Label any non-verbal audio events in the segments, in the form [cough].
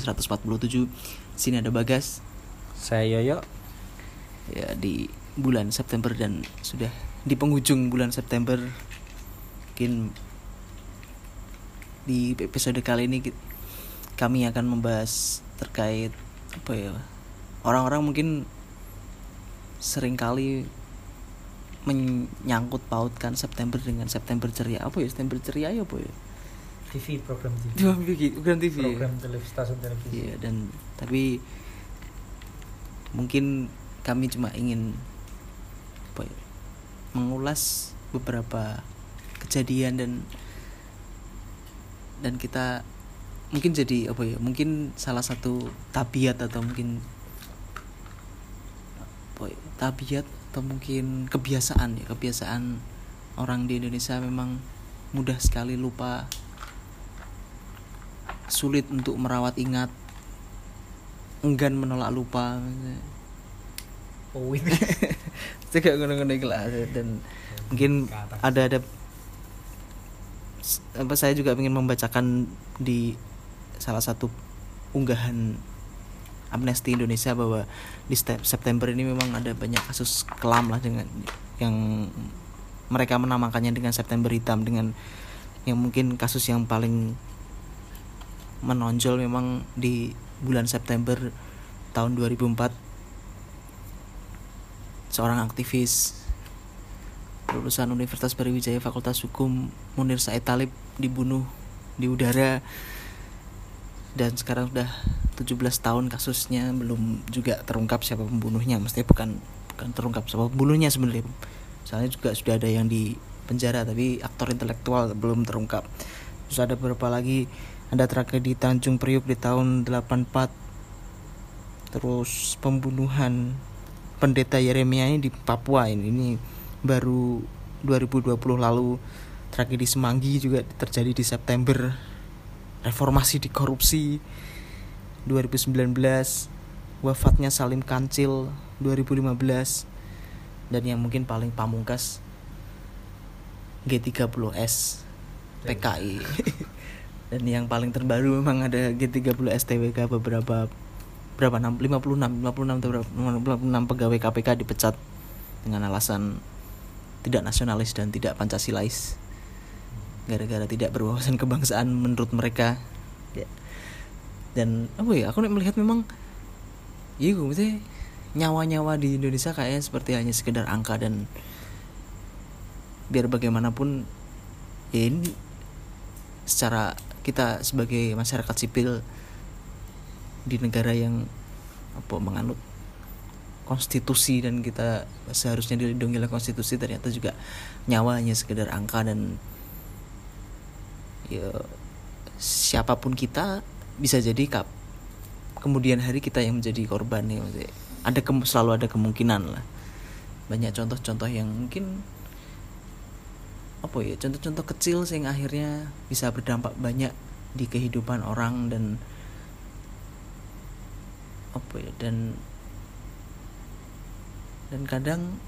episode 147 Sini ada Bagas. Saya Yoyo. Ya di bulan September dan sudah di penghujung bulan September. Mungkin di episode kali ini kami akan membahas terkait apa ya orang-orang mungkin sering kali menyangkut pautkan September dengan September ceria. Apa ya September ceria ya apa ya TV program TV. Cuma bikin bukan TV ya? Program televisi stasiun televisi. Iya dan tapi mungkin kami cuma ingin apa ya, mengulas beberapa kejadian dan dan kita mungkin jadi apa ya mungkin salah satu tabiat atau mungkin apa ya, tabiat atau mungkin kebiasaan ya kebiasaan orang di Indonesia memang mudah sekali lupa sulit untuk merawat ingat. Enggan menolak lupa. Oh ini. Cek ngono-ngono lah. Dan mungkin ada ada apa saya juga ingin membacakan di salah satu unggahan Amnesty Indonesia bahwa di Sep- September ini memang ada banyak kasus kelam lah dengan yang mereka menamakannya dengan September hitam dengan yang mungkin kasus yang paling menonjol memang di bulan September tahun 2004 seorang aktivis lulusan Universitas Brawijaya Fakultas Hukum Munir Said Talib dibunuh di udara dan sekarang sudah 17 tahun kasusnya. Belum juga terungkap siapa pembunuhnya. Mestinya bukan bukan terungkap siapa pembunuhnya sebenarnya. Soalnya juga sudah ada yang di penjara tapi aktor intelektual belum terungkap. Terus ada beberapa lagi ada tragedi Tanjung Priuk di tahun 84 terus pembunuhan pendeta Yeremia ini di Papua ini, ini baru 2020 lalu. Tragedi Semanggi juga terjadi di September. Reformasi di korupsi 2019 wafatnya Salim Kancil 2015 dan yang mungkin paling pamungkas G30S PKI [laughs] dan yang paling terbaru memang ada G30S TWK beberapa berapa 6 56 56 atau berapa 56 pegawai KPK dipecat dengan alasan tidak nasionalis dan tidak pancasilais gara-gara tidak berwawasan kebangsaan menurut mereka ya. dan apa ya aku melihat memang iya gue maksudnya nyawa-nyawa di Indonesia kayaknya seperti hanya sekedar angka dan biar bagaimanapun ya ini secara kita sebagai masyarakat sipil di negara yang apa menganut konstitusi dan kita seharusnya dilindungi oleh konstitusi ternyata juga nyawa hanya sekedar angka dan ya siapa pun kita bisa jadi kap kemudian hari kita yang menjadi korban ya ada selalu ada kemungkinan lah. Banyak contoh-contoh yang mungkin apa ya contoh-contoh kecil sing akhirnya bisa berdampak banyak di kehidupan orang dan apa ya dan dan kadang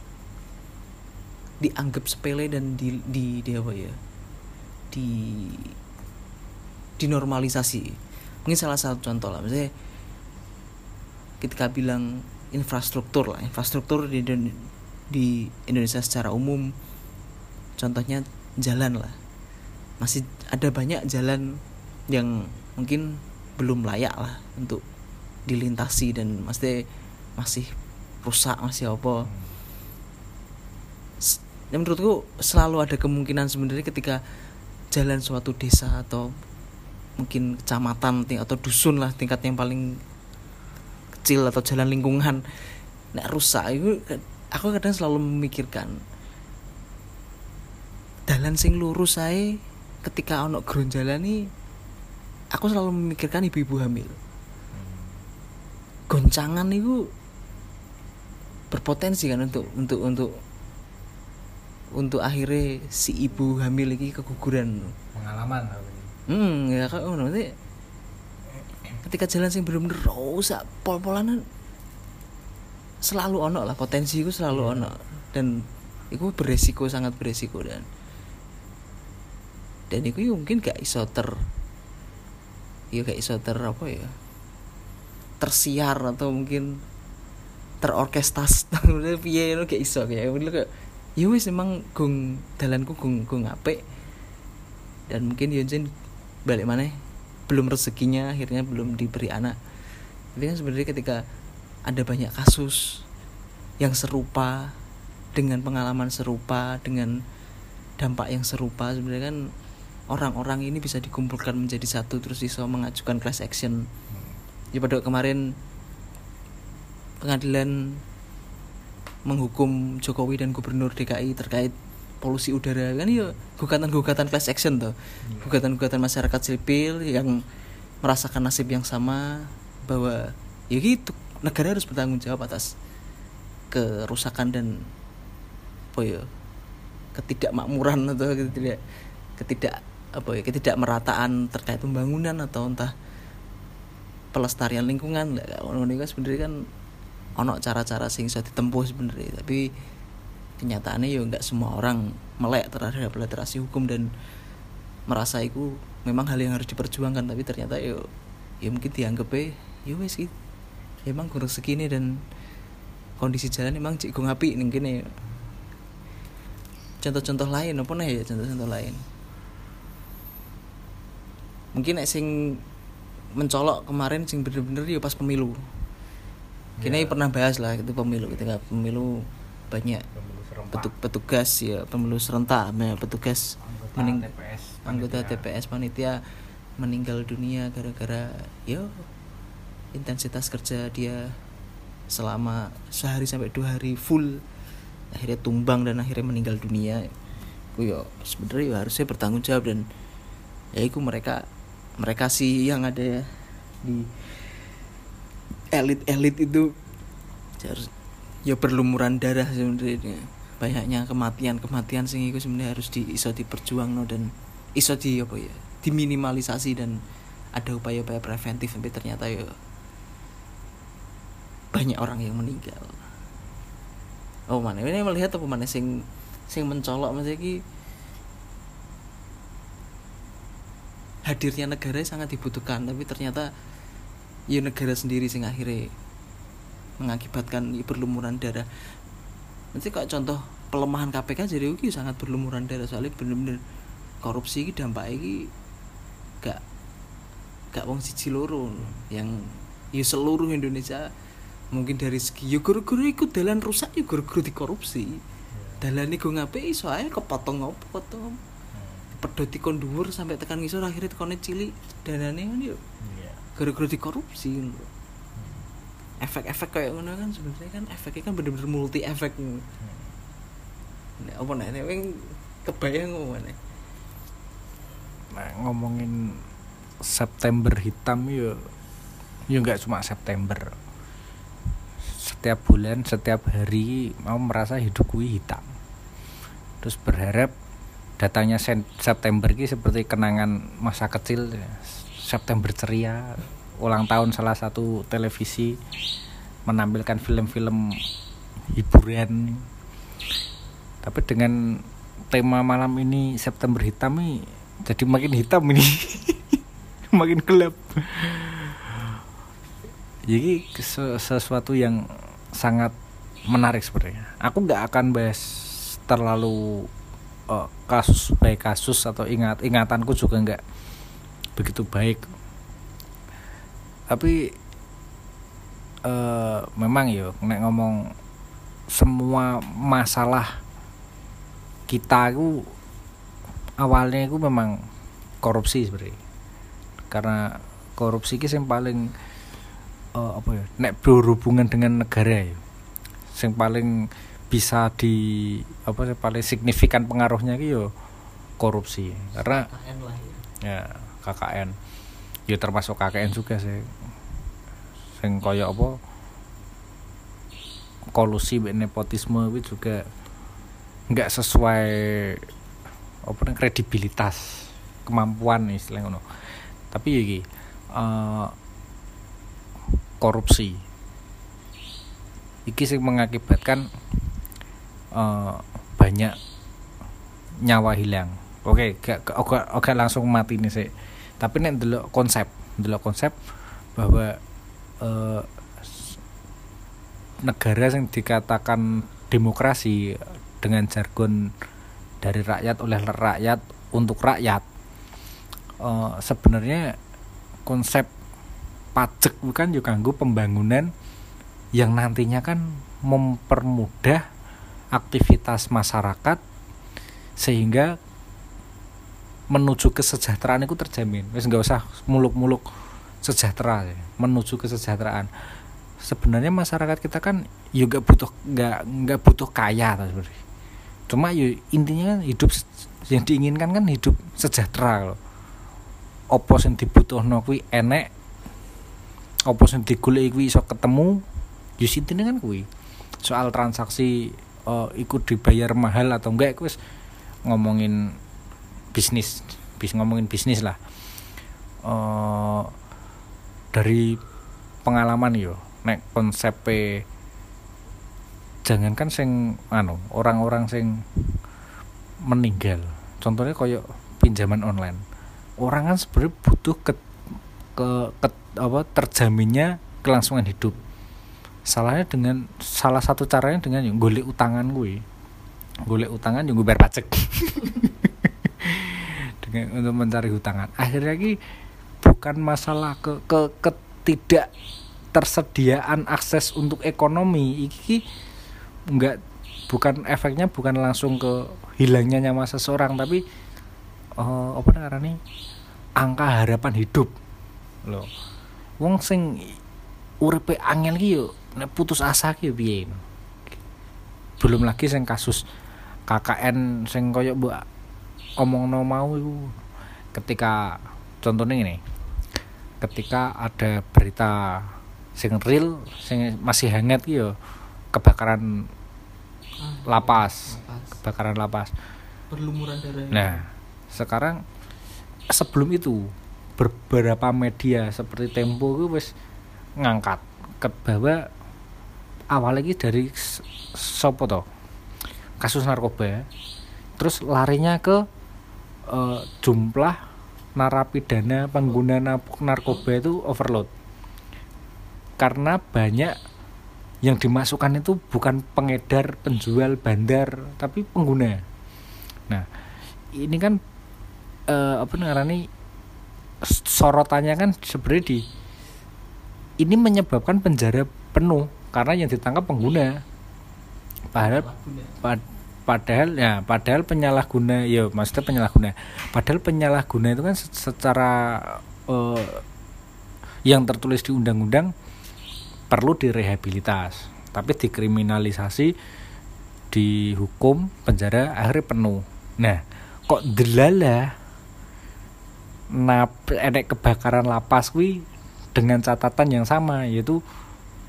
dianggap sepele dan di di, di apa ya di dinormalisasi. Mungkin salah satu contoh lah misalnya ketika bilang infrastruktur lah infrastruktur di di Indonesia secara umum contohnya jalan lah. Masih ada banyak jalan yang mungkin belum layak lah untuk dilintasi dan masih masih rusak masih apa. Yang menurutku selalu ada kemungkinan sebenarnya ketika jalan suatu desa atau mungkin kecamatan atau dusun lah tingkat yang paling kecil atau jalan lingkungan nek rusak itu aku kadang selalu memikirkan dalan sing lurus saya ketika ono jalan nih aku selalu memikirkan ibu-ibu hamil. Goncangan itu berpotensi kan untuk untuk untuk untuk akhirnya si ibu hamil ini keguguran. Pengalaman hmm ya kak ngono. Nanti ketika jalan sing bener-bener rusak pol-polanan selalu ono lah potensi itu selalu Iya. ono. Dan itu beresiko sangat beresiko dan dan itu ya mungkin gak iso ter ya kayak iso ter apa ya tersiar atau mungkin terorkestas. [laughs] Piye ngono kayak iso kayak mungkin kayak ya wis emang gung dalanku gung gung apik. Dan mungkin Yunjin balik mana belum rezekinya akhirnya belum diberi anak. Jadi kan sebenarnya ketika ada banyak kasus yang serupa dengan pengalaman serupa dengan dampak yang serupa sebenarnya kan orang-orang ini bisa dikumpulkan menjadi satu terus iso mengajukan class action. Ya pada kemarin pengadilan menghukum Jokowi dan Gubernur DKI terkait polusi udara. Kan ya gugatan-gugatan class action tuh gugatan-gugatan masyarakat sipil yang merasakan nasib yang sama bahwa ya gitu negara harus bertanggung jawab atas kerusakan dan apa ya ketidakmakmuran atau ketidak ketidak apa ya ketidakmerataan terkait pembangunan atau entah pelestarian lingkungan. Kan sebenarnya kan ono cara-cara sing bisa ditempuh sebenarnya. Tapi kenyataannya ya nggak semua orang melek terhadap literasi hukum dan merasa itu memang hal yang harus diperjuangkan. Tapi ternyata ya ya mungkin dianggap ya wes gitu. Emang kurang segini dan kondisi jalan emang cik gue ngapi nih gini contoh-contoh lain apa nih ya contoh-contoh lain mungkin nek sing mencolok kemarin sing bener-bener ya pas pemilu kini Ya. pernah bahas lah itu pemilu ketika pemilu banyak Pemilu petu- petugas ya pemilu serentak banyak petugas anggota mening TPS anggota panitia. TPS panitia meninggal dunia gara-gara yo intensitas kerja dia selama sehari sampai dua hari full akhirnya tumbang dan akhirnya meninggal dunia ku yo sebenarnya harusnya bertanggung jawab dan ya itu mereka mereka sih yang ada di elit-elit itu. Harus ya berlumuran darah sebenarnya banyaknya kematian-kematian sing itu sebenarnya harus di iso diperjuang no, dan iso di apa ya diminimalisasi dan ada upaya-upaya preventif tapi ternyata ya banyak orang yang meninggal. Oh mana ini melihat apa mana sing sing mencolok maksudnya ki hadirnya negara sangat dibutuhkan tapi ternyata ya negara sendiri sing akhirnya mengakibatkan ya berlumuran darah. Nanti kok contoh pelemahan KPK jadi iki sangat berlumuran darah soalnya bener-bener korupsi iki dampak iki gak gak wong siji loro. Yang ya seluruh Indonesia mungkin dari segi ya guru-guru ikut dalan rusak ya guru-guru dikorupsi. Dalan iku ngapain ae kepotong apa potong pedoti kon dhuwur sampai tekan ngisor akhirnya tekone cilik danane kan yo Iya. gara-gara dikorupsi gitu. efek-efek kayak ngono kan sebenarnya kan efeknya kan bener-bener multi efek Hmm. Nek apa nek nek wing kebayang nek Nah, ngomongin September hitam ya ya nggak cuma September setiap bulan setiap hari mau merasa hidupku hitam terus berharap datangnya September ini seperti kenangan masa kecil. September ceria ulang tahun salah satu televisi menampilkan film-film hiburan. Tapi dengan tema malam ini September hitam ini jadi makin hitam ini. [laughs] Makin gelap. Jadi sesu- sesuatu yang sangat menarik sebenarnya. Aku nggak akan bahas terlalu eh, kasus baik kasus atau ingat ingatanku juga nggak begitu baik. Tapi eh, memang yo nek ngomong semua masalah kita itu awalnya itu memang korupsi sebenarnya. Karena korupsi itu yang paling eh, apa ya nek berhubungan dengan negara ya. Yang paling bisa di apa sih paling signifikan pengaruhnya itu yo korupsi. Karena KKN lah ya. Ya KKN ya termasuk KKN juga sih. Sing koyo apa kolusi nepotisme itu juga nggak sesuai apa kredibilitas kemampuan istilahnya ngono. Tapi ya iki eh, korupsi. Iki sing mengakibatkan eh, banyak nyawa hilang. Oke oke, langsung mati nih sih tapi nek delok konsep ndelok konsep bahwa eh, negara yang dikatakan demokrasi dengan jargon dari rakyat oleh rakyat untuk rakyat eh, sebenarnya konsep pajak bukan juga ganggu pembangunan yang nantinya kan mempermudah aktivitas masyarakat sehingga menuju kesejahteraan itu terjamin. Wis nggak usah muluk-muluk sejahtera ya. menuju kesejahteraan. Sebenarnya masyarakat kita kan juga butuh nggak nggak butuh kaya sebenarnya. Cuma yo intinya kan hidup yang diinginkan kan hidup sejahtera loh. Opo sing dibutuhno kuwi enek opo sing digoleki kuwi iso ketemu yo intine kan kuwi. Soal transaksi eh, ikut dibayar mahal atau enggak wis ngomongin bisnis bis ngomongin bisnis lah. Eh dari pengalaman yo nek konsep jangankan sing anu orang-orang sing meninggal. Contohnya koyo pinjaman online. Orang kan sebenarnya butuh ke, ke, ke- apa terjaminnya kelangsungan hidup salahnya dengan salah satu caranya dengan yang golek utangan gue golek utangan yang gue bayar pajak. [laughs] Dengan untuk mencari hutangan akhirnya lagi bukan masalah ke ke ketidak tersediaan akses untuk ekonomi. Iki nggak bukan efeknya bukan langsung ke hilangnya nyawa seseorang tapi eh, apa namanya angka harapan hidup. Loh. Wong sing uripe angel ki yo nek putus asa ki piye? Belum lagi sing kasus KKN sing koyo mbok omongno mau iku. Ketika contohnya ini ketika ada berita sing real sing masih hangat ki yo kebakaran lapas kebakaran lapas. Perlumuran darah. Nah, sekarang sebelum itu beberapa media seperti Tempo itu wis ngangkat ke bahwa awal lagi dari sopo to? Kasus narkoba terus larinya ke eh, jumlah narapidana pengguna narkoba itu overload. Karena banyak yang dimasukkan itu bukan pengedar penjual bandar tapi pengguna. Nah ini kan eh, apa namanya sorotannya kan sebenarnya di ini menyebabkan penjara penuh karena yang ditangkap pengguna. Padahal pad- padahal ya padahal penyalahguna ya maksudnya penyalahguna. Padahal penyalahguna itu kan se- secara eh, yang tertulis di undang-undang perlu direhabilitas. Tapi dikriminalisasi dihukum penjara akhirnya penuh. Nah kok delala nap enek kebakaran lapas kuwi dengan catatan yang sama yaitu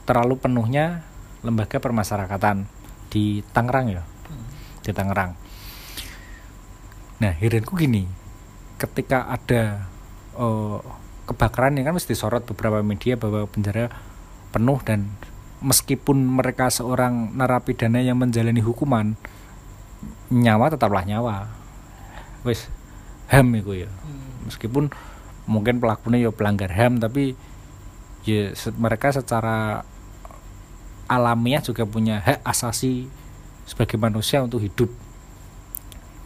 terlalu penuhnya lembaga permasyarakatan di Tangerang ya di Tangerang. Nah heranku gini ketika ada eh, kebakaran yang kan mesti disorot beberapa media bahwa penjara penuh dan meskipun mereka seorang narapidana yang menjalani hukuman nyawa tetaplah nyawa. Wis ham itu ya. Meskipun mungkin pelakunya ya pelanggar ham tapi ya se- mereka secara alamiah juga punya hak asasi sebagai manusia untuk hidup.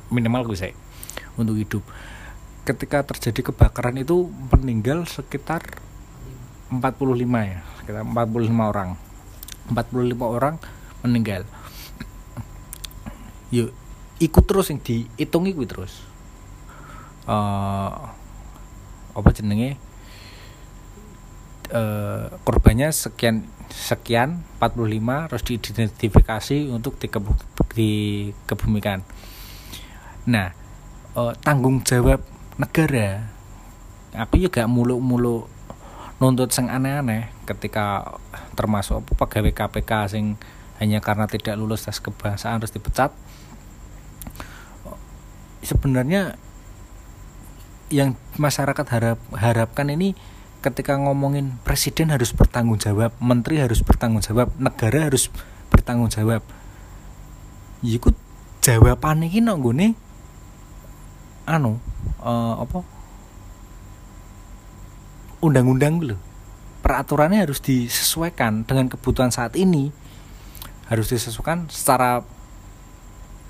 Minimal gue saya untuk hidup. Ketika terjadi kebakaran itu meninggal sekitar 45 ya sekitar 45 orang. 45 orang meninggal. Yuk ikut terus yang dihitung ikut terus. Eh apa jenenge? Eh korbannya sekian sekian 45 harus diidentifikasi untuk dikebu, dikebumikan. Nah eh, tanggung jawab negara. Aku juga muluk-muluk nuntut sing aneh-aneh ketika termasuk pegawai KPK sing hanya karena tidak lulus tes kebangsaan harus dipecat. Sebenarnya yang masyarakat harap harapkan ini ketika ngomongin presiden harus bertanggung jawab, menteri harus bertanggung jawab, negara harus bertanggung jawab. Iku jawaban iki nang nggone anu eh, apa? Undang-undang lho. Peraturannya harus disesuaikan dengan kebutuhan saat ini. Harus disesuaikan secara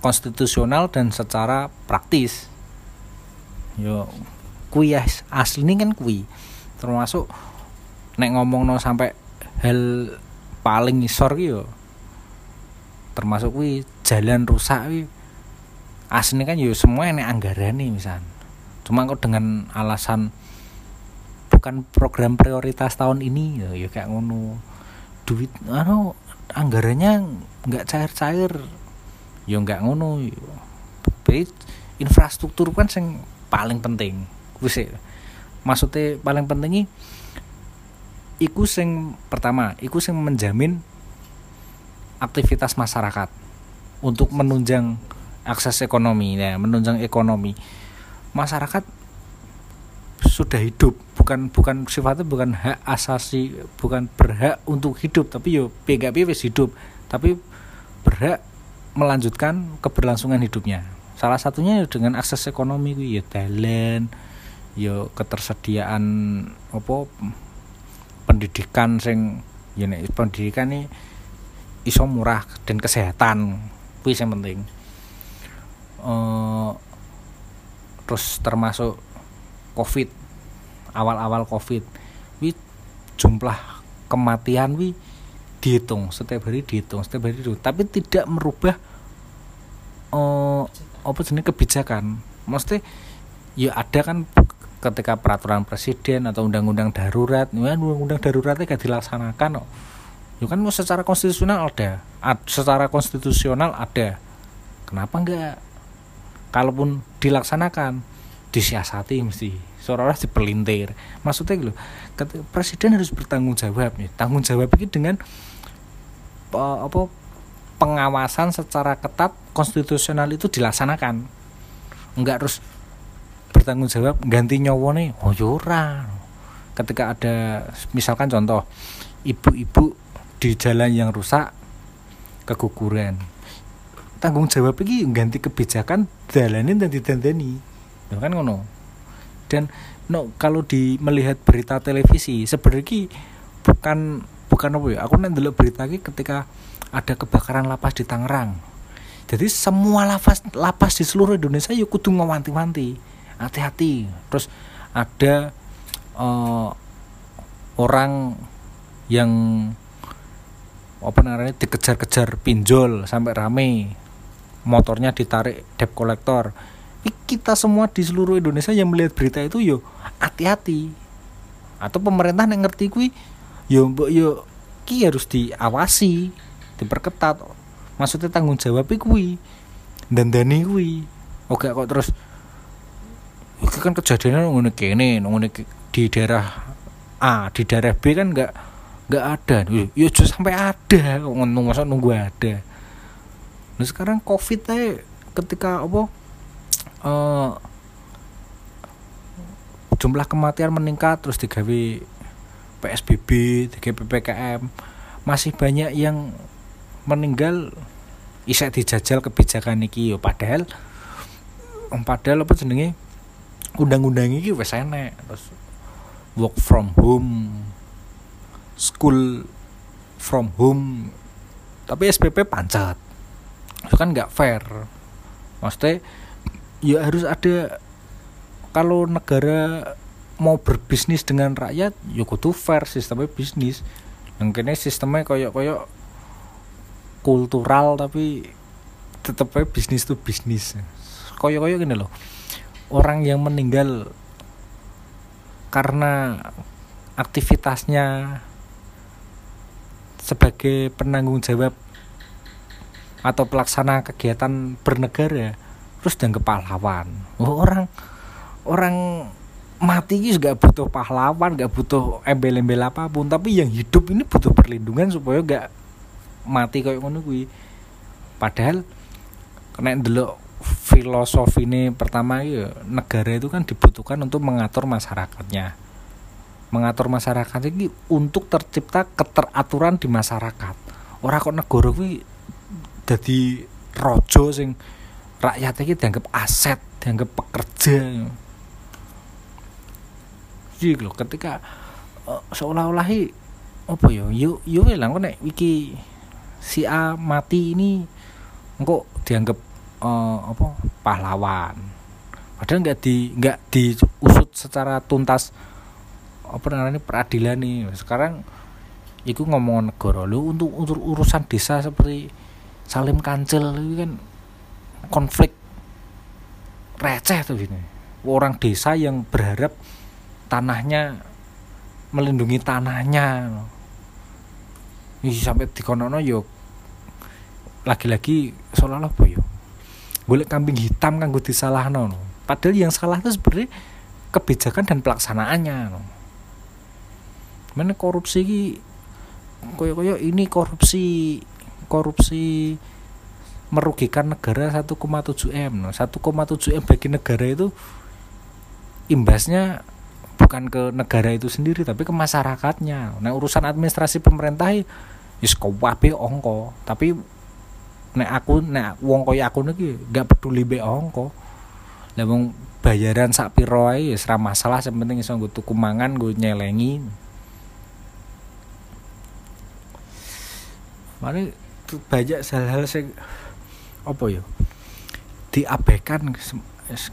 konstitusional dan secara praktis. Yo kui ya asli ini kan kui termasuk nek ngomong no sampai hal paling isor yo termasuk kui jalan rusak kui asli kan yo semua ini anggaran nih misal cuma kok dengan alasan bukan program prioritas tahun ini ya, ya kayak ngono duit anu anggarannya nggak cair-cair ya nggak ngono. Tapi infrastruktur kan sing paling penting sih. Maksudnya paling penting iku sing pertama iku sing menjamin aktivitas masyarakat untuk menunjang akses ekonomi. Ya menunjang ekonomi. Masyarakat sudah hidup bukan bukan sifatnya bukan hak asasi bukan berhak untuk hidup tapi yo PGP wis hidup tapi berhak melanjutkan keberlangsungan hidupnya. Salah satunya dengan akses ekonomi ya talent yo ketersediaan apa pendidikan sing ya nek pendidikan nih iso murah dan kesehatan kuwi yang penting. Uh, terus termasuk covid awal-awal covid wi jumlah kematian wi dihitung setiap hari dihitung setiap hari dihitung tapi tidak merubah uh, apa jenis kebijakan. Mesti ya ada kan ketika peraturan presiden atau undang-undang darurat ya undang-undang daruratnya gak dilaksanakan kok. Ya kan secara konstitusional ada. Ad, secara konstitusional ada. Kenapa enggak? Kalaupun dilaksanakan disiasati mesti. Seolah-olah diperlintir maksudnya gitu presiden harus bertanggung jawab nih. Tanggung jawab ini dengan apa pengawasan secara ketat konstitusional itu dilaksanakan. Enggak harus bertanggung jawab ganti nyawa nih. Oh yura ya ketika ada misalkan contoh ibu-ibu di jalan yang rusak keguguran. Tanggung jawab ini ganti kebijakan jalanin dan didandani kan ngono? Dan no kalau di melihat berita televisi sebenarnya bukan bukan apa ya? Aku nanti berita ini ketika ada kebakaran lapas di Tangerang. Jadi semua lapas lapas di seluruh Indonesia yuk ya kudu ngawanti-wanti hati-hati. Terus ada uh, orang yang apa namanya dikejar-kejar pinjol sampai rame. Motornya ditarik debt collector. Kita semua di seluruh Indonesia yang melihat berita itu yo hati-hati. Atau pemerintah yang ngerti kui yo mbok yo ki harus diawasi diperketat. Maksudnya tanggung jawab kui dan dani kui oke kok terus itu kan kejadiannya ngono kene ngono di daerah A di daerah B kan nggak nggak ada. Ya justru sampai ada. Ngono masa nunggu ada. Nah sekarang covid teh ketika apa uh, jumlah kematian meningkat terus digawe PSBB digawe PPKM masih banyak yang meninggal isa dijajal kebijakan iki yo. Padahal padahal apa jenenge undang-undang ini wes enek terus work from home school from home. Tapi SPP pancet. Itu kan nggak fair. Maksudnya ya harus ada kalau negara mau berbisnis dengan rakyat ya kudu fair sistemnya bisnis. Yang kini sistemnya koyok koyok kultural tapi tetap bisnis tuh bisnis. Koyok koyok gini loh orang yang meninggal karena aktivitasnya sebagai penanggung jawab atau pelaksana kegiatan bernegara terus dan pahlawan. Oh, orang orang mati juga butuh pahlawan gak butuh embel-embel apa pun. Tapi yang hidup ini butuh perlindungan supaya gak mati kayak ngono padahal kena dulu filosofi ini pertama ya negara itu kan dibutuhkan untuk mengatur masyarakatnya. Mengatur masyarakat ini untuk tercipta keteraturan di masyarakat. Orang kok negara ini jadi rojo sing rakyat ini dianggap aset dianggap pekerja. Jadi lho ketika eh, seolah-olah apa ya yo yo lah kok nek iki si A mati ini engko dianggap eh, apa pahlawan. Padahal nggak di nggak diusut secara tuntas apa namanya peradilan nih. Sekarang iku ngomong negara lu untuk untuk urusan desa seperti Salim Kancil itu kan konflik receh tuh gini orang desa yang berharap tanahnya melindungi tanahnya. Ih, sampai di kono yo lagi-lagi seolah-olah apa yo boleh kambing hitam kan gue disalah no padahal yang salah itu sebenarnya kebijakan dan pelaksanaannya no. mana korupsi ki koyo koyo ini korupsi korupsi merugikan negara 1,7 m no. 1,7 m bagi negara itu imbasnya bukan ke negara itu sendiri tapi ke masyarakatnya nah urusan administrasi pemerintah wis kabeh ongko tapi nek aku nek wong kaya aku niki gak peduli be ongko lah wong bayaran sak piro ae wis ra masalah sing penting iso nggo tuku mangan nggo nyelengi. Tuh banyak hal-hal sing apa ya diabaikan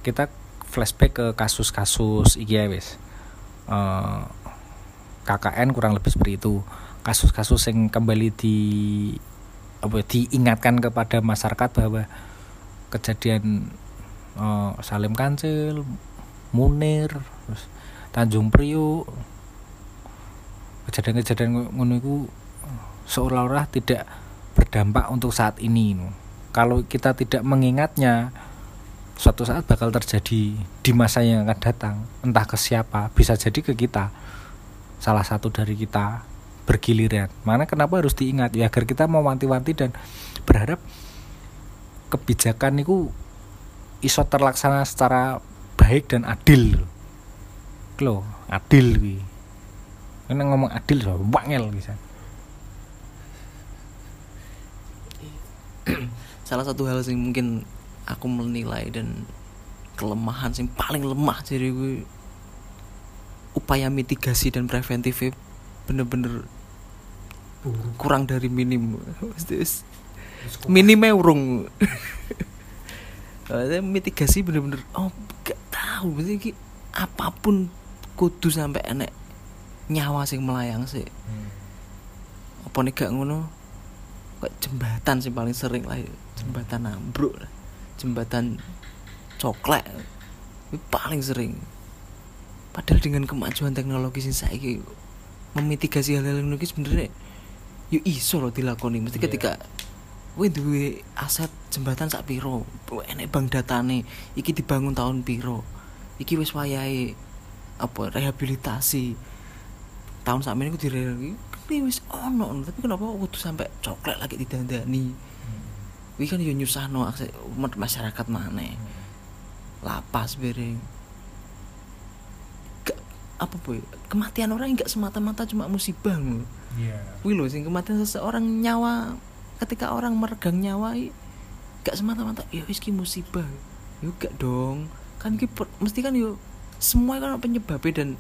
kita flashback ke kasus-kasus iki ya wis. Eh, KKN kurang lebih seperti itu. Kasus-kasus yang kembali di apa ya, diingatkan kepada masyarakat bahwa kejadian eh, Salim Kancil, Munir, terus Tanjung Priok, kejadian-kejadian ngono seolah-olah tidak berdampak untuk saat ini. Kalau kita tidak mengingatnya, suatu saat bakal terjadi di masa yang akan datang entah ke siapa bisa jadi ke kita salah satu dari kita bergiliran. Mana kenapa harus diingat? Ya agar kita mewanti-wanti dan berharap kebijakan itu iso terlaksana secara baik dan adil. Lo adil karena ngomong adil so wangel bisa [clears throat] salah satu hal sing mungkin aku menilai dan kelemahan sing paling lemah jadi gue upaya mitigasi dan preventifnya bener-bener kurang dari minim. Kok- minimnya urung. [laughs] Mitigasi bener-bener oh gak tahu iki apa pun kudu sampai enek nyawa sing melayang sih. Hmm. apa nih gak ngono? Kayak jembatan sih paling sering lah jembatan ambruk lah jembatan coklat paling sering. Padahal dengan kemajuan teknologi sing saiki memitigasi hal-hal ngono iki sebenarnya yo iso loh dilakoni. Mesti Iya. ketika kowe duwe aset jembatan sak piro? Enek bank datane iki dibangun tahun piro? Iki wis wayahe apa rehabilitasi. Tahun sak meneh ku direhabilitasi. Ini wis ono tapi kenapa kudu sampai coklat lagi didandani? Hmm. Wih kan yo nyusahno masyarakat mana lapas bereng apa boy kematian orang nggak semata-mata cuma musibah ngono. Iya. Wih loh sing kematian seseorang nyawa ketika orang meregang nyawa i, gak semata-mata ya wis ki musibah yo gak dong kan ki mesti kan yo semua kan penyebabnya dan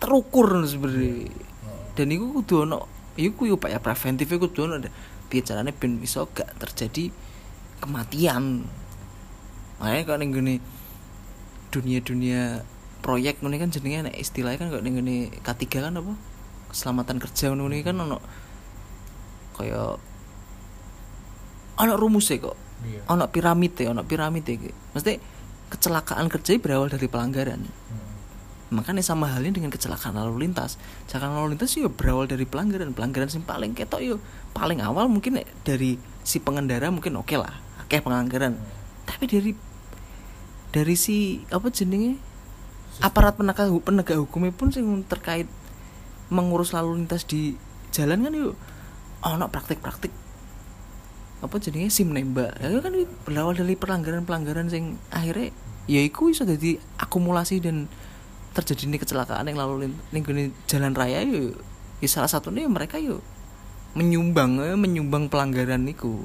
terukur sebenarnya Oh. dan itu kudu ono iku yo upaya preventif kudu ono piye carane ben iso gak terjadi kematian makanya ning gini dunia-dunia proyek ngono kan jenenge nek istilahnya kan kalau ning gini K3 kan apa? Keselamatan kerja ngono kan ono kaya ono rumusnya kok. Iya. ono piramid ono piramid iki. Mesti kecelakaan kerja berawal dari pelanggaran. Hmm. makanya sama halnya dengan kecelakaan lalu lintas. Kecelakaan lalu lintas yo berawal dari pelanggaran. Pelanggaran sing paling ketok yo paling awal mungkin dari si pengendara mungkin oke lah akeh pelanggaran tapi dari dari si apa jenenge aparat penegak penegak hukumnya pun sing terkait mengurus lalu lintas di jalan kan yuk ono praktik-praktik. Apa jenenge sim nembak? Ya kan berawal dari pelanggaran-pelanggaran sing akhirnya ya iku iso jadi akumulasi dan terjadi ini kecelakaan yang lalu ning jalan raya yo ya salah satunya mereka yo menyumbang eh, menyumbang pelanggaran niku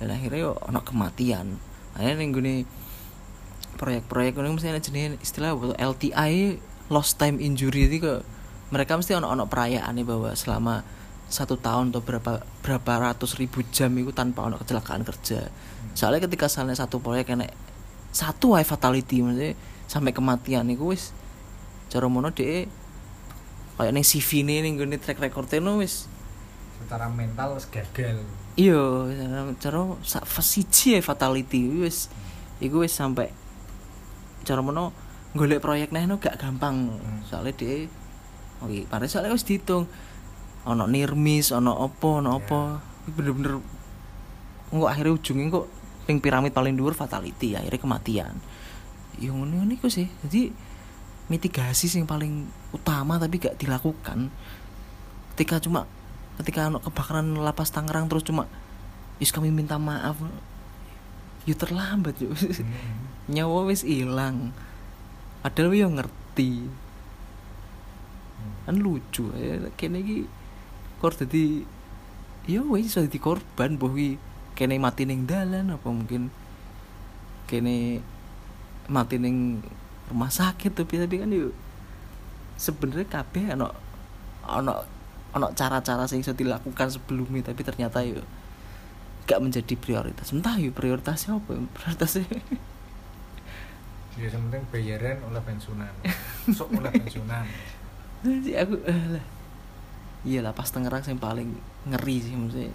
dan akhirnya yo ono kematian. Akhirnya gone proyek-proyek mesti ana jenenge istilah tuh, LTI lost time injury. Itu ke mereka mesti ono ono perayaan nih bahwa selama satu tahun atau berapa berapa ratus ribu jam itu tanpa ono kecelakaan kerja. Soalnya ketika misalnya satu proyek kena satu wae fatality maksudnya sampai kematian itu wis cara mono deh kayak neng CV nih nih gue track recordnya no wis secara mental gagal. Iya cara sak siji fatality wis iku wis sampai cara mono golek proyek neh no gak gampang. Hmm. soalnya dia oke pada soalnya wis dihitung. Ono nirmis ono opo ono opo Iku bener-bener nggak akhirnya ujungnya kok ping piramid paling dhuwur fatality akhirnya kematian. Yang ngono iku sih. Jadi mitigasi sih yang paling utama tapi gak dilakukan. Ketika cuma ketika ono kebakaran lapas Tangerang terus cuma Yus kami minta maaf. Yuk terlambat yuk Nyawa wis hilang Padahal yo ngerti. Kan lucu ya Kene iki Kor dadi Ya wis iso dadi korban Boh iki Kene mati ning dalan Apa mungkin Kene Mati ning rumah sakit tapi tapi kan yuk sebenarnya kabeh ono ono ono cara-cara sing iso dilakukan sebelumnya tapi ternyata yuk gak menjadi prioritas. Entah yuk prioritasnya apa ya? prioritasnya [laughs] ya yang penting bayaran oleh pensiunan. [laughs] Sok oleh pensiunan. Jadi aku iya lah pas Tangerang yang paling ngeri sih maksudnya.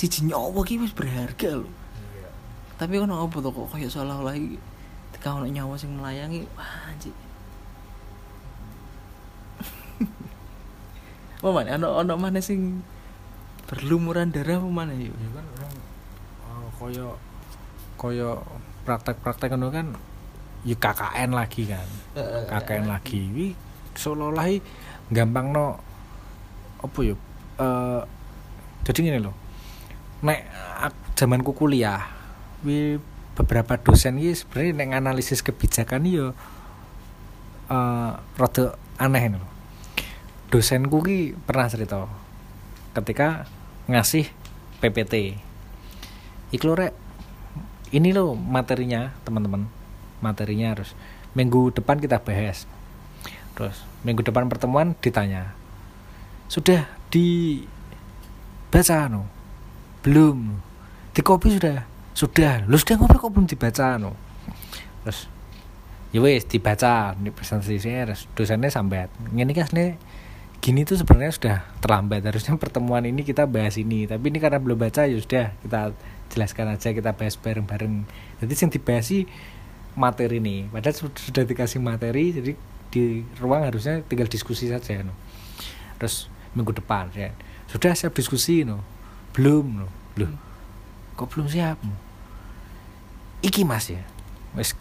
Si nyawa ki wis berharga loh iya. Tapi kan apa tuh kok kayak seolah-olah iki ketika ono nyawa sing melayangi wah anjir [laughs] apa mana ono ono mana sing berlumuran darah apa mana yuk ya kan orang oh, koyo koyo praktek-praktek kan ya KKN lagi kan. KKN lagi. Wi seolah-olah gampang no apa ya eh jadi gini loh. Nek zamanku kuliah wi beberapa dosen ini sebenarnya nek analisis kebijakan yo eh rada aneh ini loh. Dosenku ki pernah cerita ketika ngasih PPT iku rek ini loh materinya teman-teman materinya harus minggu depan kita bahas. Terus minggu depan pertemuan ditanya sudah dibaca no belum? Di kopi sudah? Sudah. Lu sudah ngopi kok belum dibaca no terus ya wes dibaca. Di presentasinya terus dosennya sambat. Ini kan gini tuh sebenarnya sudah terlambat. Harusnya pertemuan ini kita bahas ini. Tapi ini karena belum baca ya sudah kita jelaskan aja kita bahas bareng-bareng. Jadi yang dibahas sih materi nih padahal sudah, sudah dikasih materi jadi di ruang harusnya tinggal diskusi saja no. terus minggu depan ya. Sudah siap diskusi no. Belum no. Loh kok belum siap no? iki mas ya. Wes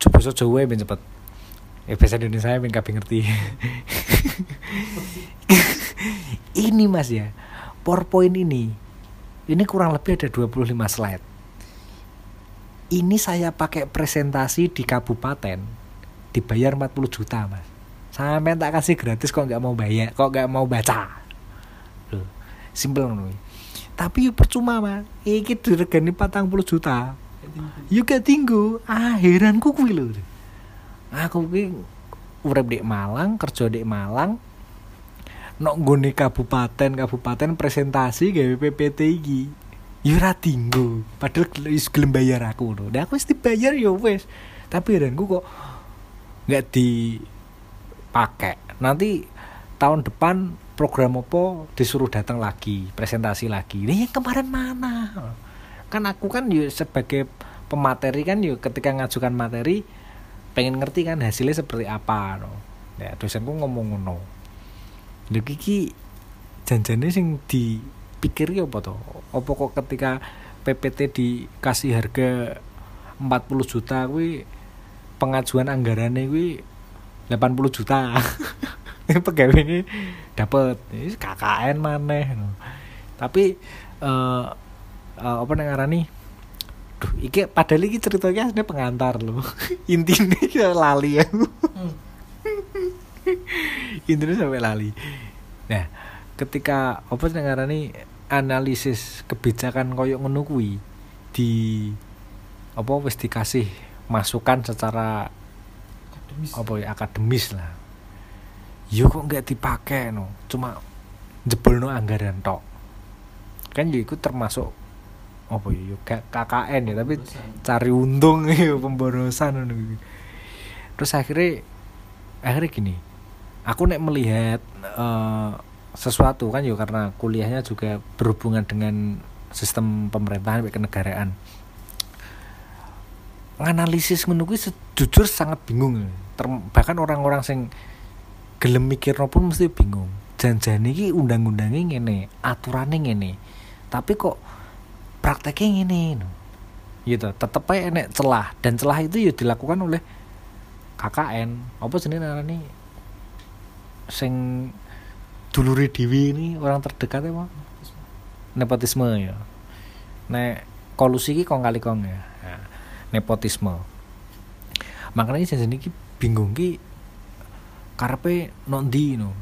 coba Jawa ben cepet. Ya bahasa Indonesia ben kabeh ngerti. [laughs] Ini mas ya. PowerPoint ini ini kurang lebih ada 25 slide ini saya pakai presentasi di kabupaten dibayar 40 juta mas. Sampai tak kasih gratis kok nggak mau bayar kok nggak mau baca? Loh simple kuwi. tapi yo percuma mas. Iki diregani 40 juta. Yo gak tinggu. Akhiranku kuwi lho. Aku kuwi urip di Malang kerja di Malang nok nggone kabupaten kabupaten presentasi gawe PPT yo ora tinggu padahal wis gelem bayar aku lho Nah, aku wis dibayar yo wis. Tapi akhiranku kok nggak dipakai. Nanti tahun depan program apa disuruh datang lagi presentasi lagi. Ini yang kemarin mana? Kan aku kan yo sebagai pemateri kan yo ketika ngajukan materi pengen ngerti kan hasilnya seperti apa no. Ya dosenku ngomong ngono. Lho iki janjane sing dipikir apa to apa kok ketika PPT dikasih harga 40 juta kuwi pengajuan anggarannya kuwi 80 juta. [laughs] Pegawai ini dapat KKN maneh tapi eh eh, apa nang ngarani? Duh, iki padahal iki ceritanya aslinya pengantar loh [laughs] intinya lali. [laughs] Aku intinya sampai lali. Nah ketika apa nang ngarani analisis kebijakan koyok ngono kuwi di apa wis dikasih masukan secara akademis. apa ya akademis lah. Yo kok nggak dipakai no. Cuma jebol no anggaran tok. Kan yo iku termasuk apa ya yo K- KKN ya tapi cari untung ya [laughs] pemborosan kuwi. terus akhirnya akhirnya gini aku nek melihat eh, sesuatu kan yo karena kuliahnya juga berhubungan dengan sistem pemerintahan kenegaraan. Ngono kuwi sejujur sangat bingung. Ter- bahkan orang-orang sing gelem mikirno pun mesti bingung. Jangan iki undang-undangnya ngene aturannya ngene tapi kok prakteknya no. gitu tetep aja enek celah dan celah itu ya dilakukan oleh KKN apa jenenge narani sing dulure dewi ini orang terdekat ya nepotisme ya. Nek kolusi ki kong kali kong ya nepotisme. Makanya jangan iki bingung ki karepe nondi no?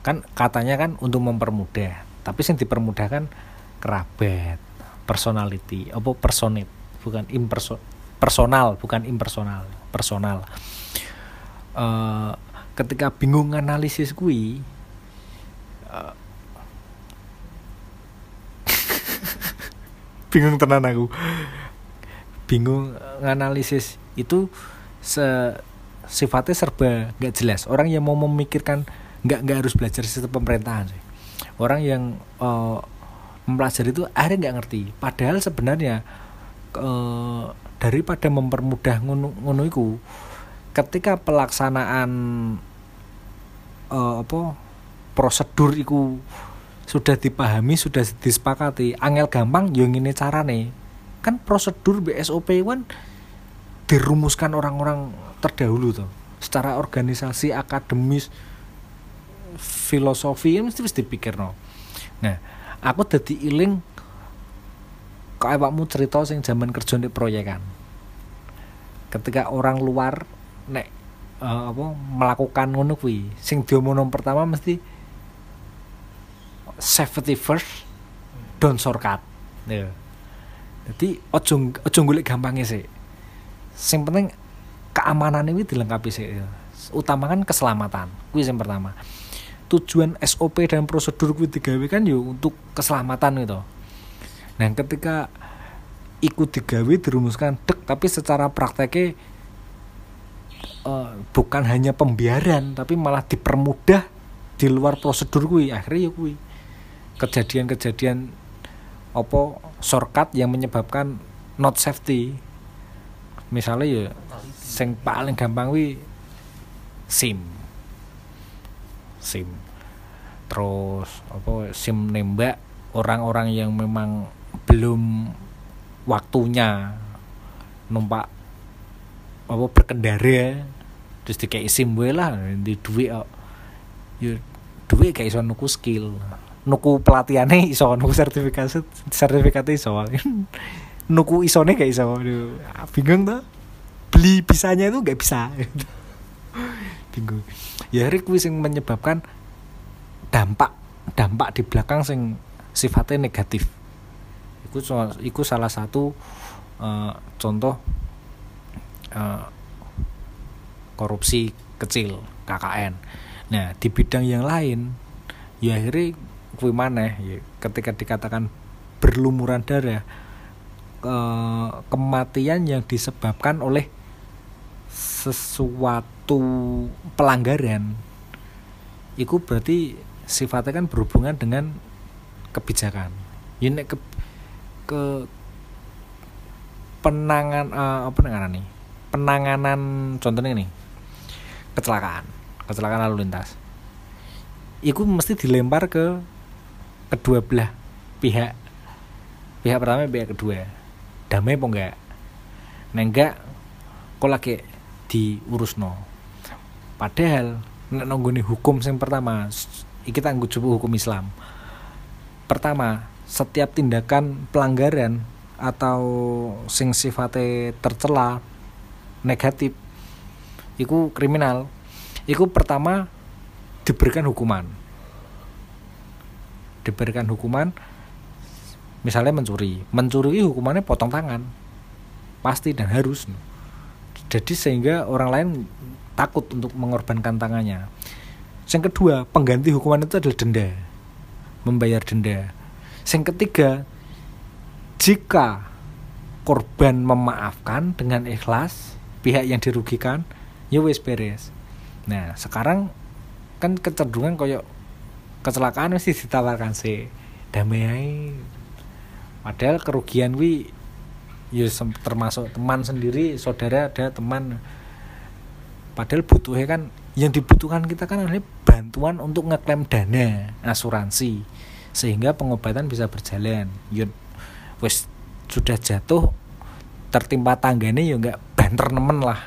Kan katanya kan untuk mempermudah tapi yang dipermudah kan kerabat personality apa personit bukan imperso personal bukan impersonal personal. Eh, ketika bingung analisis kui [laughs] bingung tenan aku. Bingung nganalisis itu se sifatnya serba nggak jelas. Orang yang mau memikirkan nggak nggak harus belajar sistem pemerintahan sih. Orang yang eh, mempelajari itu akhirnya nggak ngerti. Padahal sebenarnya eh, daripada mempermudah ngono ngono iku ketika pelaksanaan eh, apa prosedur iku sudah dipahami sudah disepakati. Angel gampang yo ngene carane. Kan prosedur BSOP kan dirumuskan orang-orang terdahulu tuh secara organisasi akademis filosofi ini mesti mesti dipikir no nah aku jadi iling kok awakmu cerita sing zaman kerja di proyekan ketika orang luar nek eh, apa melakukan ngono kuwi sing diomongno pertama mesti safety first don't shortcut. Ya jadi ojo ojo golek gampangnya sih sing penting keamanan ini dilengkapi sih utamakan keselamatan. Kuwi yang pertama. Tujuan SOP dan prosedur kuwi digawe kan yo untuk keselamatan gitu nah ketika ikut digawe dirumuskan dek tapi secara prakteknya eh, bukan hanya pembiaran tapi malah dipermudah di luar prosedur kuwi akhirnya ya kuwi kejadian-kejadian apa shortcut yang menyebabkan not safety. Misalnya ya sing paling gampang wi sim. Sim. Terus apa sim nembak orang-orang yang memang belum waktunya numpak apa berkendara. Terus dikei sim lah di duit kok. ya duit kayak iso nuku skill nuku pelatihannya iso nuku sertifikasi sertifikatnya iso. [laughs] Nuku isone gak iso. Aduh, bingung tuh beli bisanya itu gak bisa. [laughs] Bingung. Ya hari kuwi sing menyebabkan dampak dampak di belakang sing sifatnya negatif. Itu iku salah satu eh, contoh eh, korupsi kecil KKN nah di bidang yang lain ya akhirnya kuwi maneh ya, ketika dikatakan berlumuran darah eh, kematian yang disebabkan oleh sesuatu pelanggaran itu berarti sifatnya kan berhubungan dengan kebijakan. Ini ke ke penangan eh, apa penanganan nih penanganan contohnya ini kecelakaan kecelakaan lalu lintas. Itu mesti dilempar ke kedua belah pihak. Pihak pertama pihak kedua. Damai apa enggak? Nah enggak kok lagi diurus no padahal nek nonggoni hukum yang pertama kita anggap coba hukum Islam. Pertama setiap tindakan pelanggaran atau sing sifatnya tercela negatif itu kriminal itu pertama diberikan hukuman diberikan hukuman misalnya mencuri. Mencuri hukumannya potong tangan. Pasti dan harus. Jadi sehingga orang lain takut untuk mengorbankan tangannya. Yang kedua pengganti hukuman itu adalah denda. Membayar denda. Yang ketiga jika korban memaafkan dengan ikhlas pihak yang dirugikan ya wis beres. Nah sekarang kan kecenderungan koyok kecelakaan mesti ditawarkan sih. Damai padahal kerugian wi ya termasuk teman sendiri saudara ada teman. Padahal butuhnya kan yang dibutuhkan kita kan adalah bantuan untuk ngeklaim dana asuransi. Sehingga pengobatan bisa berjalan. Ya wis sudah jatuh tertimpa tangganya ya nggak banter nemen lah.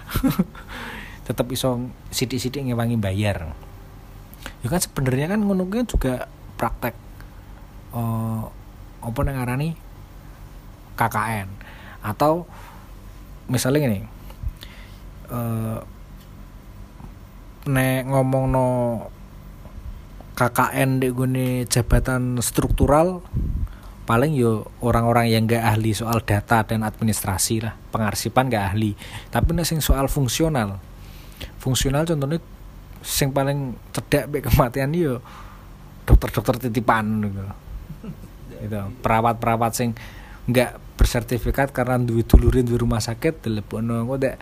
[laughs] Tetap iso sidik-sidik ngewangi bayar ya kan sebenarnya kan kuwi juga praktek eh apa nang ngarani KKN atau misalnya gini eh nek ngomong no KKN di gune jabatan struktural paling yo orang-orang yang gak ahli soal data dan administrasi lah. Pengarsipan gak ahli. Tapi sing soal fungsional fungsional contohnya sing paling cedek be kematian yo dokter-dokter titipan gitu itu perawat-perawat sing nggak bersertifikat karena duit dulurin di rumah sakit telepono kok dek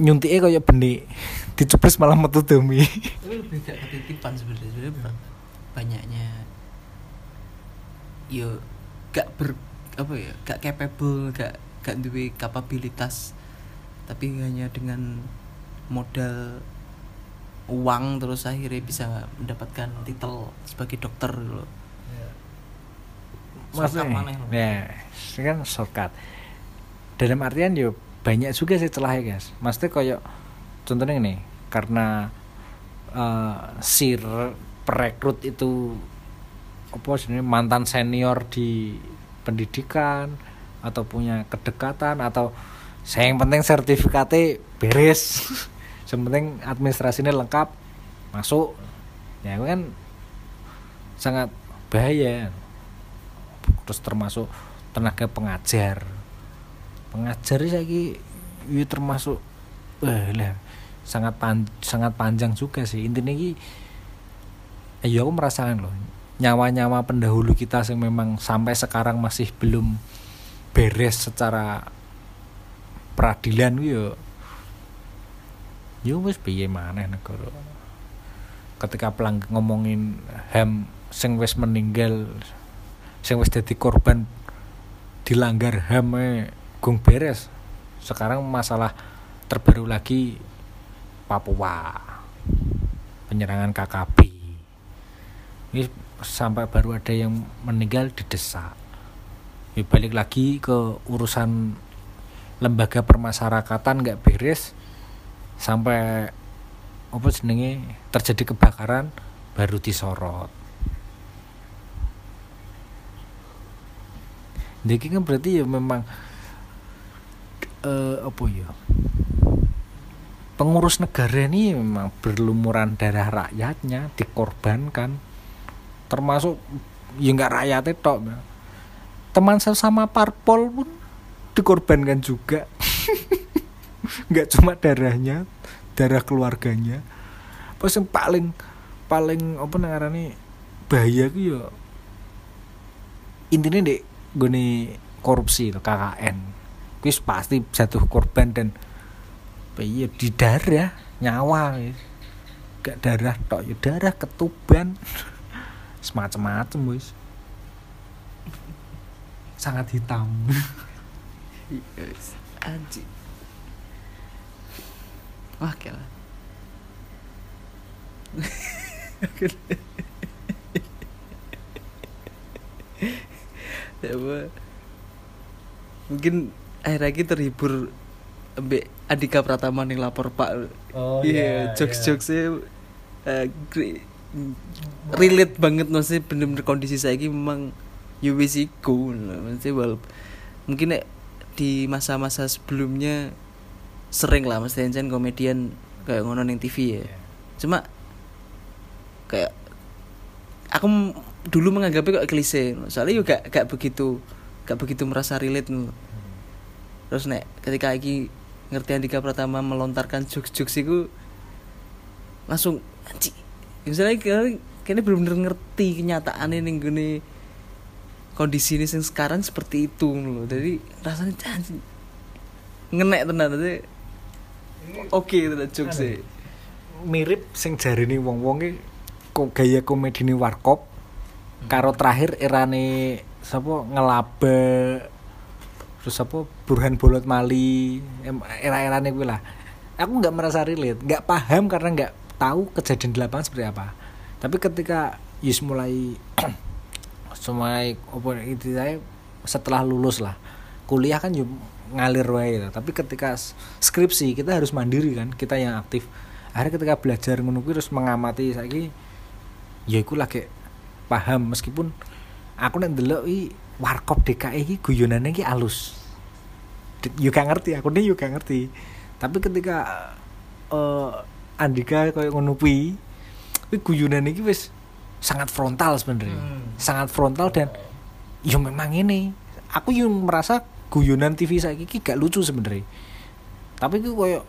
nyuntike kayak benih [laughs] dicupres malah metu demi tapi lebih gak ketitipan sebenarnya sebenarnya ba- banyaknya yo gak ber apa ya gak capable gak gak duwe kapabilitas tapi hanya dengan modal uang terus akhirnya bisa mendapatkan titel sebagai dokter gitu loh. Maksudnya, loh. ya ini kan shortcut. Dalam artian yo banyak juga sih celahnya guys. Maksudnya kayak contohnya ini karena eh, si re- perekrut itu apa sebenarnya mantan senior di pendidikan atau punya kedekatan atau saya yang penting sertifikatnya beres [laughs] yang administrasinya lengkap masuk. Ya kan sangat bahaya. Terus termasuk tenaga pengajar. Pengajar lagi itu termasuk wah lah sangat pan, sangat panjang juga sih. Intinya ini ya aku merasakan loh nyawa-nyawa pendahulu kita yang memang sampai sekarang masih belum beres secara peradilan ku yo yo wis piye maneh negara? Ketika pelang ngomongin ham sing wis meninggal sing wis dadi korban dilanggar ham e gung beres sekarang masalah terbaru lagi Papua. Penyerangan KKP ini sampai baru ada yang meninggal didesak. Ya balik lagi ke urusan lembaga permasyarakatan nggak beres sampai apa jenenge terjadi kebakaran baru disorot. Jadi kan berarti ya memang eh apa ya pengurus negara ini memang berlumuran darah rakyatnya dikorbankan. Termasuk ya nggak rakyatnya tok teman sesama parpol pun dikorbankan juga [laughs] nggak cuma darahnya darah keluarganya pas yang paling paling apa nih bahaya ku ya intinya dek gue korupsi itu KKN kuis pasti jatuh korban dan iya di darah nyawa wis. gak darah tok ya darah ketuban [laughs] semacam-macam wis sangat hitam [laughs] Yes. Anjing. Wah, kira. apa mungkin akhir lagi terhibur ambek Andika Pratama nih lapor Pak Oh, iya iya, jokes iya. jokesnya eh, gre- relate banget maksudnya bener-bener kondisi saya ini memang ya wis iku maksudnya wal- mungkin di masa-masa sebelumnya sering lah mas. Tencent komedian kayak ngono ning TV ya. Cuma kayak aku dulu menganggapnya kok klise. Soalnya juga gak, gak begitu gak begitu merasa relate no. terus nek ketika lagi ngerti Andika Pratama melontarkan jokes-jokes itu langsung anjing misalnya kayaknya kayaknya bener-bener ngerti kenyataan ini gini kondisi ini yang sekarang seperti itu loh jadi rasanya anjing ngenek tenan. Jadi oke tenan jokes sih. Mirip sing jarine wong-wong kok gaya komedine warkop. Karo terakhir erane sapa ngelaba terus apa Burhan Bolot Mali era-erane kuwi lah. Aku nggak merasa relate nggak paham karena nggak tahu kejadian di lapangan seperti apa. Tapi ketika Yus mulai [clears throat] mulai apa itu saya setelah lulus lah. Kuliah kan juga ngalir wae gitu. tapi ketika skripsi kita harus mandiri kan kita yang aktif. Akhirnya ketika belajar ngono terus mengamati saiki ya iku lagi paham. Meskipun aku nek ndelok i warkop DKI iki guyonane iki alus. Yo gak ngerti aku nih yo gak ngerti. Tapi ketika eh Andika koyo ngono kuwi kuwi guyonane iki wis sangat frontal sebenarnya. Hmm. sangat frontal dan yo memang ini. Aku yang merasa guyonan TV saiki iki gak lucu sebenarnya. Tapi itu koyo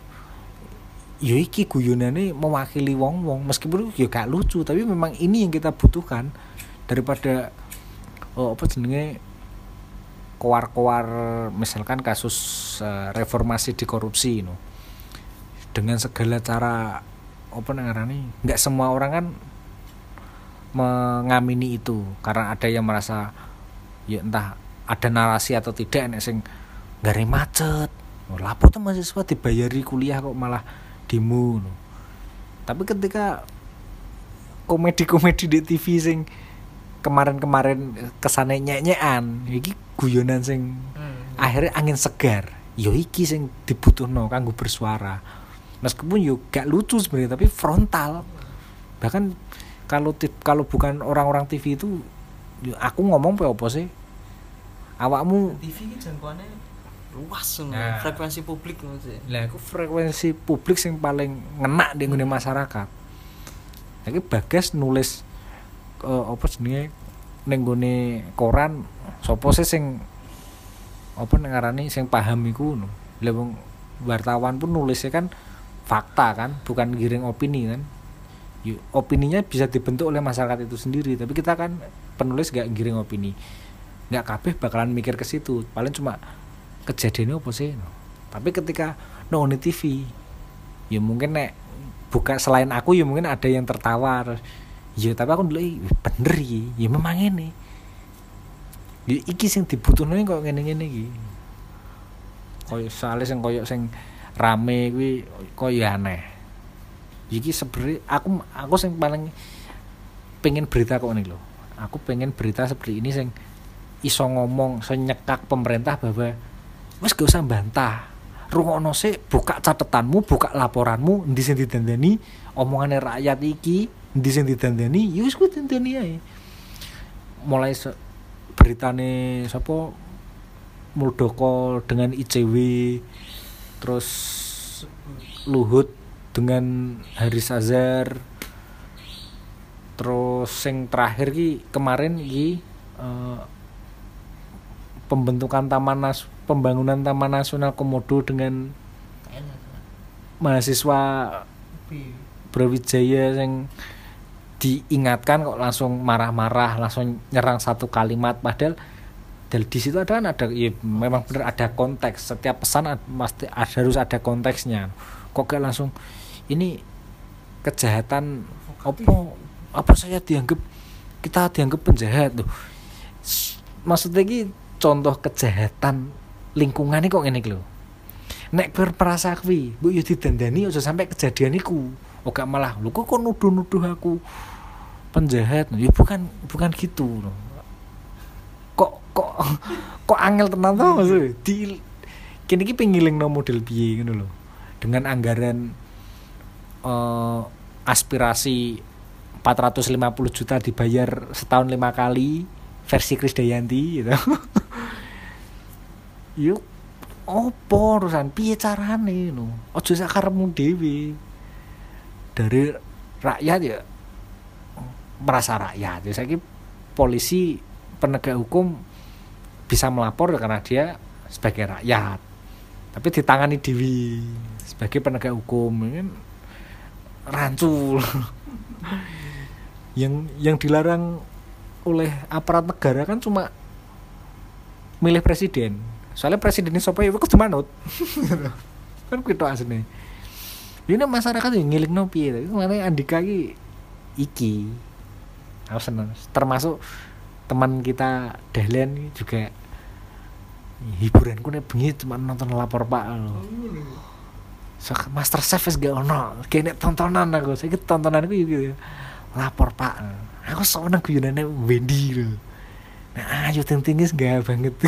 yo iki guyonane mewakili wong-wong. Meskipun ya gak lucu tapi memang ini yang kita butuhkan daripada oh, apa jenenge koar-koar misalkan kasus eh, reformasi di korupsi no. dengan segala cara apa ngarani nggak semua orang kan mengamini itu. Karena ada yang merasa ya entah ada narasi atau tidak nek sing gare macet. Oh, lapo tuh mahasiswa dibayari kuliah kok malah demo no. tapi ketika komedi-komedi di TV sing kemarin-kemarin kesane nyek-nyekan iki guyonan sing Hmm. akhirnya angin segar. Yo iki sing dibutuhno kanggo bersuara. Meskipun yo gak lucu sebenarnya tapi frontal. Bahkan kalau kalau bukan orang-orang TV itu yo aku ngomong apa sih awakmu TV ini jangkauannya luas Nah. frekuensi publik maksudnya lah aku frekuensi publik sing paling ngena di ngene masyarakat. Lagi bagas nulis eh, apa jenenge ning gone koran sapa sih sing apa ngarani sing paham iku no lah wong wartawan pun nulisnya kan fakta kan bukan giring opini kan. Opininya bisa dibentuk oleh masyarakat itu sendiri tapi kita kan penulis gak giring opini nggak kabeh bakalan mikir ke situ. Paling cuma kejadiannya apa sih? Tapi ketika no di TV ya mungkin nek buka selain aku ya mungkin ada yang tertawa terus, ya tapi aku dulu "Ih, bener iki ya memang ini. Ya iki sing dibutuhno kok ngene-ngene iki. Koyo soalnya sing koyo sing rame kuwi koyo aneh. Iki sebenarnya aku aku sing paling pengen berita kok nih loh aku pengen berita seperti ini sing iso ngomong iso nyekak pemerintah bahwa wes gak usah bantah. Rungokno sih buka catatanmu buka laporanmu endi sing didandani omongane rakyat iki endi sing didandani ya wis kuwi dandani ae. Mulai se- beritane sapa? Muldoko dengan ICW terus Luhut dengan Haris Azhar terus sing terakhir ki kemarin ki eh, pembentukan taman nas pembangunan taman nasional komodo dengan mahasiswa Brawijaya yang diingatkan kok langsung marah-marah langsung nyerang satu kalimat. Padahal dari di situ ada kan ada ya memang benar ada konteks. Setiap pesan pasti ada, harus ada konteksnya. Kok gak langsung ini kejahatan apa apa saya dianggap kita dianggap penjahat tuh maksudnya ini contoh kejahatan lingkungan kok ini loh nek berperasa kuwi mbok yo didandani aja sampai kejadian iku. Gak malah lu kok nuduh-nuduh aku? Penjahat. Ya bukan bukan gitu loh kok kok [laughs] kok angel tenan tau maksudnya di kini ki pengiling no model piye ngono loh dengan anggaran eh, aspirasi 450 juta dibayar setahun lima kali versi Krisdayanti gitu. [laughs] Yuk opo urusan? Piye carane no ojo sakaremu dhewe. Dari rakyat ya merasa rakyat. Ya saya polisi penegak hukum bisa melapor karena dia sebagai rakyat. Tapi ditangani dewi sebagai penegak hukum kan rancul. [laughs] Yang yang dilarang oleh aparat negara kan cuma milih presiden. Soalnya presidennya siapa ya? Kudu manut [laughs] kan gitu aslinya ini masyarakat yang ngiling no piye tapi kemarin Andika ki iki. Aku seneng. Termasuk teman kita Dahlian ini juga hiburanku nih bengi cuma nonton lapor pak. Loh so, Master Chef gak ono. Kene tontonan aku saya tontonanku gitu lapor pak aku seneng guyonane Wendy lho. Nah ayo ting tingis gak banget. [laughs]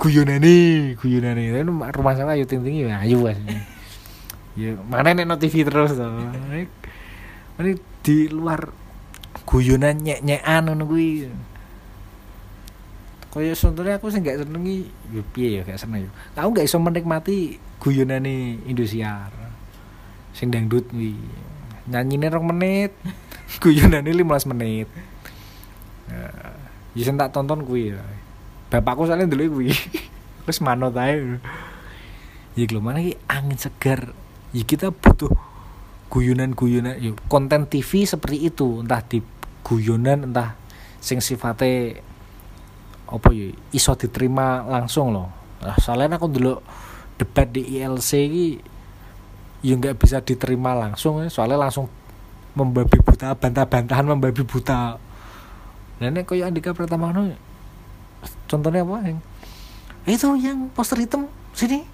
Guyonane guyonane. Tapi rumah saya ayu ting tinggi ya ayu aslinya ya mana no TV terus tuh ini, di luar guyonan nyek nyekan ngono kuwi. Kaya sebetulnya aku sih gak senengi ya piye ya gak seneng ya. Aku gak iso menikmati guyonane Indosiar sing dangdut kuwi. Nyanyine rong menit [laughs] guyonane 15 menit. Ya ya tak tonton kuwi ya. Bapakku soalnya dulu kuwi. [laughs] Terus manut ae. Ya lho mana angin segar. Ya kita butuh guyonan-guyonan ya konten TV seperti itu. Entah di guyonan entah sing sifatnya apa ya iso diterima langsung loh. Nah, soalnya aku dulu debat di ILC ini ya nggak bisa diterima langsung ya. Soalnya langsung membabi buta bantah-bantahan membabi buta. Nenek kayak Andika pertama no, contohnya apa yang? Itu yang poster hitam sini.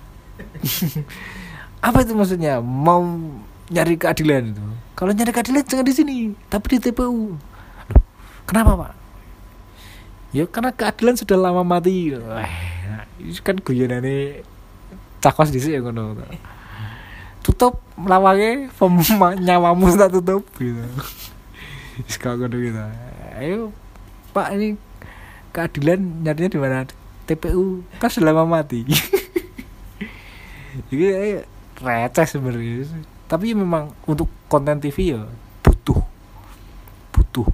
[laughs] Apa itu maksudnya? Mau nyari keadilan itu? Kalau nyari keadilan jangan di sini tapi di TPU Loh, kenapa pak? Ya karena keadilan sudah lama mati. Wah, kan guyonane cakos di sini ya ngono tutup lawange [laughs] nyawamu tak tutup gitu. [laughs] Sekarang ngono gitu. Ayo pak ini keadilan nyarinya di mana? TPU kan sudah lama mati. [laughs] Jadi ayo, receh sebenarnya. Tapi memang untuk konten TV ya butuh. Butuh.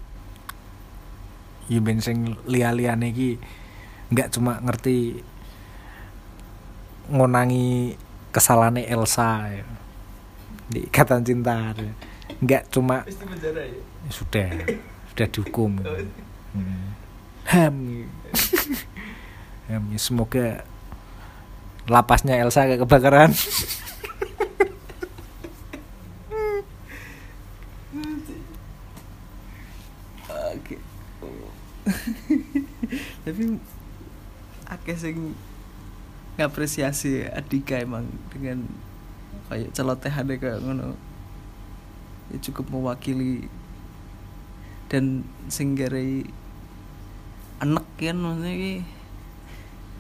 Ya ben sing liya-liyane iki nggak cuma ngerti ngonangi kesalahannya Elsa ya. Di ikatan cinta nggak cuma penjara ya? Ya sudah sudah dihukum. [laughs] Hmm. ham. Ham ya semoga lapasnya Elsa gak kebakaran. Oke. Tapi akeh sing ngapresiasi Adika emang dengan kayak celotehannya kayak ngono. Ya cukup mewakili. Dan sing garai enek kan maksudnya ki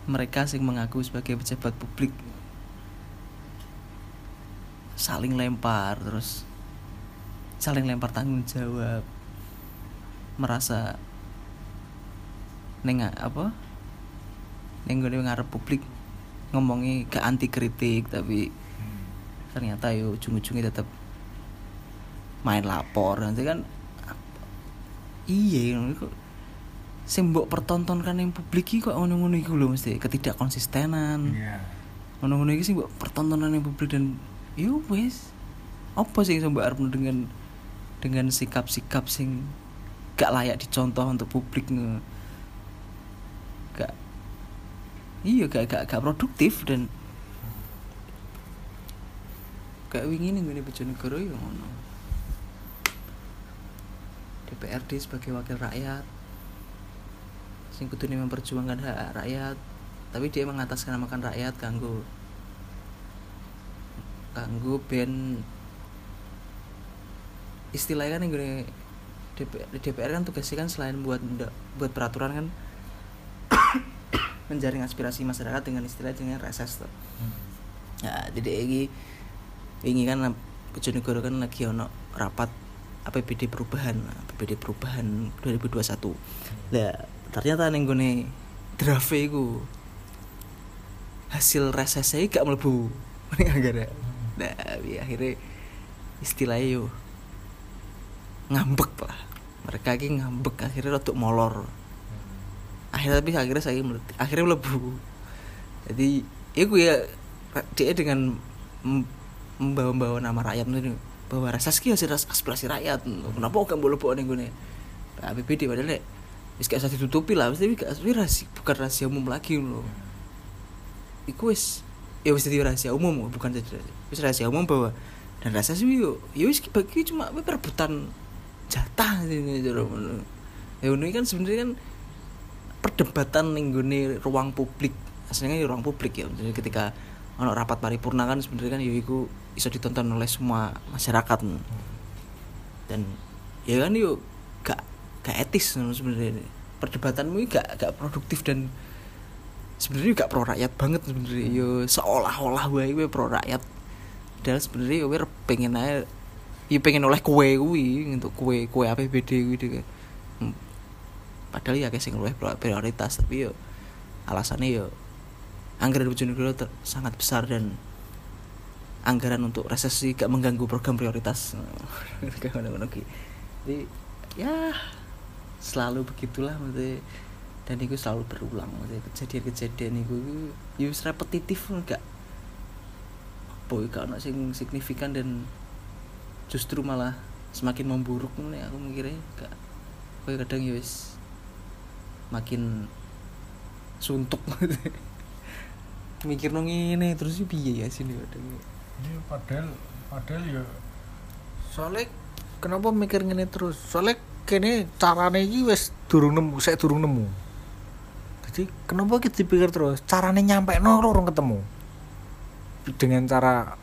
mereka sing mengaku sebagai pejabat publik. Saling lempar terus saling lempar tanggung jawab. Merasa neng apa? Neng gue ngarep publik ngomongi ke anti kritik tapi ternyata yo ujung-ujungnya tetap main lapor. Nanti kan iya kok sing mbok pertontonkan yang publik iki kok ngono-ngono iku lho mesti ketidak konsistenan ngono-ngono iki sing mbok pertontonan yang publik dan yo wis. Apa sih yang mbok arep dengan dengan sikap-sikap sing gak layak dicontoh untuk publik nge gak iya gak gak gak produktif dan gak wingi nih gue Bojonegoro ya ngono. DPRD sebagai wakil rakyat. Sing kudune memperjuangkan hak rakyat tapi dia mengatasnamakan rakyat kanggo kanggo ben istilahnya kan yang gue DPR, DPR kan tugasnya kan selain buat buat peraturan kan [coughs] menjaring aspirasi masyarakat dengan istilah dengan reses tuh. Ya, jadi ini ini kan Bojonegoro kan lagi ono rapat APBD perubahan, APBD perubahan 2021. Lah, ternyata ning gone draft iku hasil resesnya gak mlebu. [laughs] Ning gara Nah, ya, akhirnya istilahnya yo ngambek lah mereka ki ngambek akhirnya rotok molor akhirnya tapi akhirnya saya akhirnya melebu jadi itu ya dia dengan membawa-bawa nama rakyat itu bahwa rasa ki hasil ras- aspirasi rakyat. Kenapa gak boleh bawa nih APBD padahal nek wis gak usah ditutupi lah. Mesti gak rahasia bukan rahasia umum lagi loh iku wis ya wis jadi rahasia umum bukan jadi wis rahasia umum bahwa dan rasa sih yo ya wis bagi cuma perebutan jatah ini ngono. ya ini kan sebenarnya kan perdebatan gone ruang publik. Aslinya ya ruang publik ya. Jadi ketika ono rapat paripurna kan sebenarnya kan ya iku iso ditonton oleh semua masyarakat. Dan ya kan yuk gak gak etis sebenarnya. Perdebatanmu gak gak produktif dan sebenarnya gak pro rakyat banget sebenarnya. Yo seolah-olah wae we pro rakyat. Dan sebenarnya yo pengen aja ya pengen oleh kue kuwi untuk kue kue APBD kuwi deh Hmm. padahal ya kayak sing luwih prioritas tapi yo alasannya yo anggaran Bojonegoro sangat besar dan anggaran untuk resesi gak mengganggu program prioritas. [laughs] Jadi ya selalu begitulah maksudnya. Dan itu selalu berulang kejadian-kejadian itu ya wis repetitif enggak boy gak ono sing signifikan dan justru malah semakin memburuk nih aku mikirnya gak. Kowe kadang ya wis makin suntuk mikir nong ini terus piye ya sini kadang Ini padahal padahal ya. Soalnya kenapa mikir ngene terus? Soalnya kene carane iki wis durung nemu, saya durung nemu. Jadi kenapa kita dipikir terus? Carane nyampe no urung ketemu. Dengan cara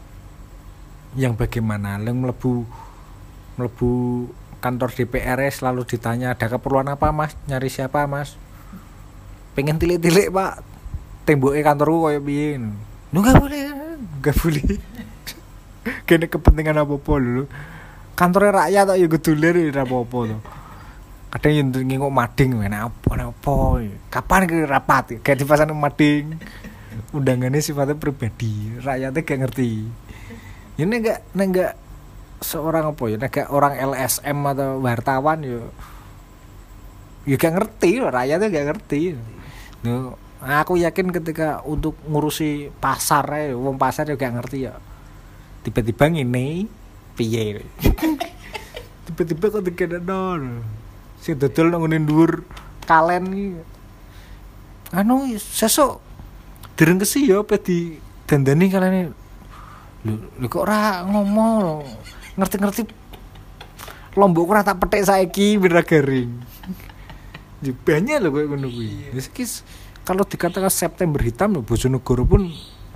yang bagaimana? Yang melebu melebu kantor DPR -nya selalu ditanya ada keperluan apa mas? Nyari siapa mas? Pengen tilik-tilik pak. Temboknya kantorku kayak lu nggak boleh nggak boleh kene kepentingan apa apa dulu kantornya rakyat tak ya gedulir ya apa apa tuh kadang yang ngingok mading mana apa apa? Kapan ke rapat? Kayak di pasar mading. Undangannya sifatnya pribadi rakyatnya gak ngerti. Ini enggak enggak seorang apa ya enggak orang LSM atau wartawan ya ya gak ngerti rakyatnya gak ngerti. Nuh, aku yakin ketika untuk ngurusi pasar ya wong pasar juga ngerti ya tiba-tiba ngene piye? Tiba-tiba kok dikene dol si dodol nang ngene dhuwur kalen iki. Anu sesuk dereng kesi ya apa di dandani kalian lu lu kok ora ngomong? Ngerti-ngerti lombok ora tak petik saiki bira garing. Ya, banyak loh kayak ngono kuwi. S- kalau dikatakan September hitam loh Bojonegoro pun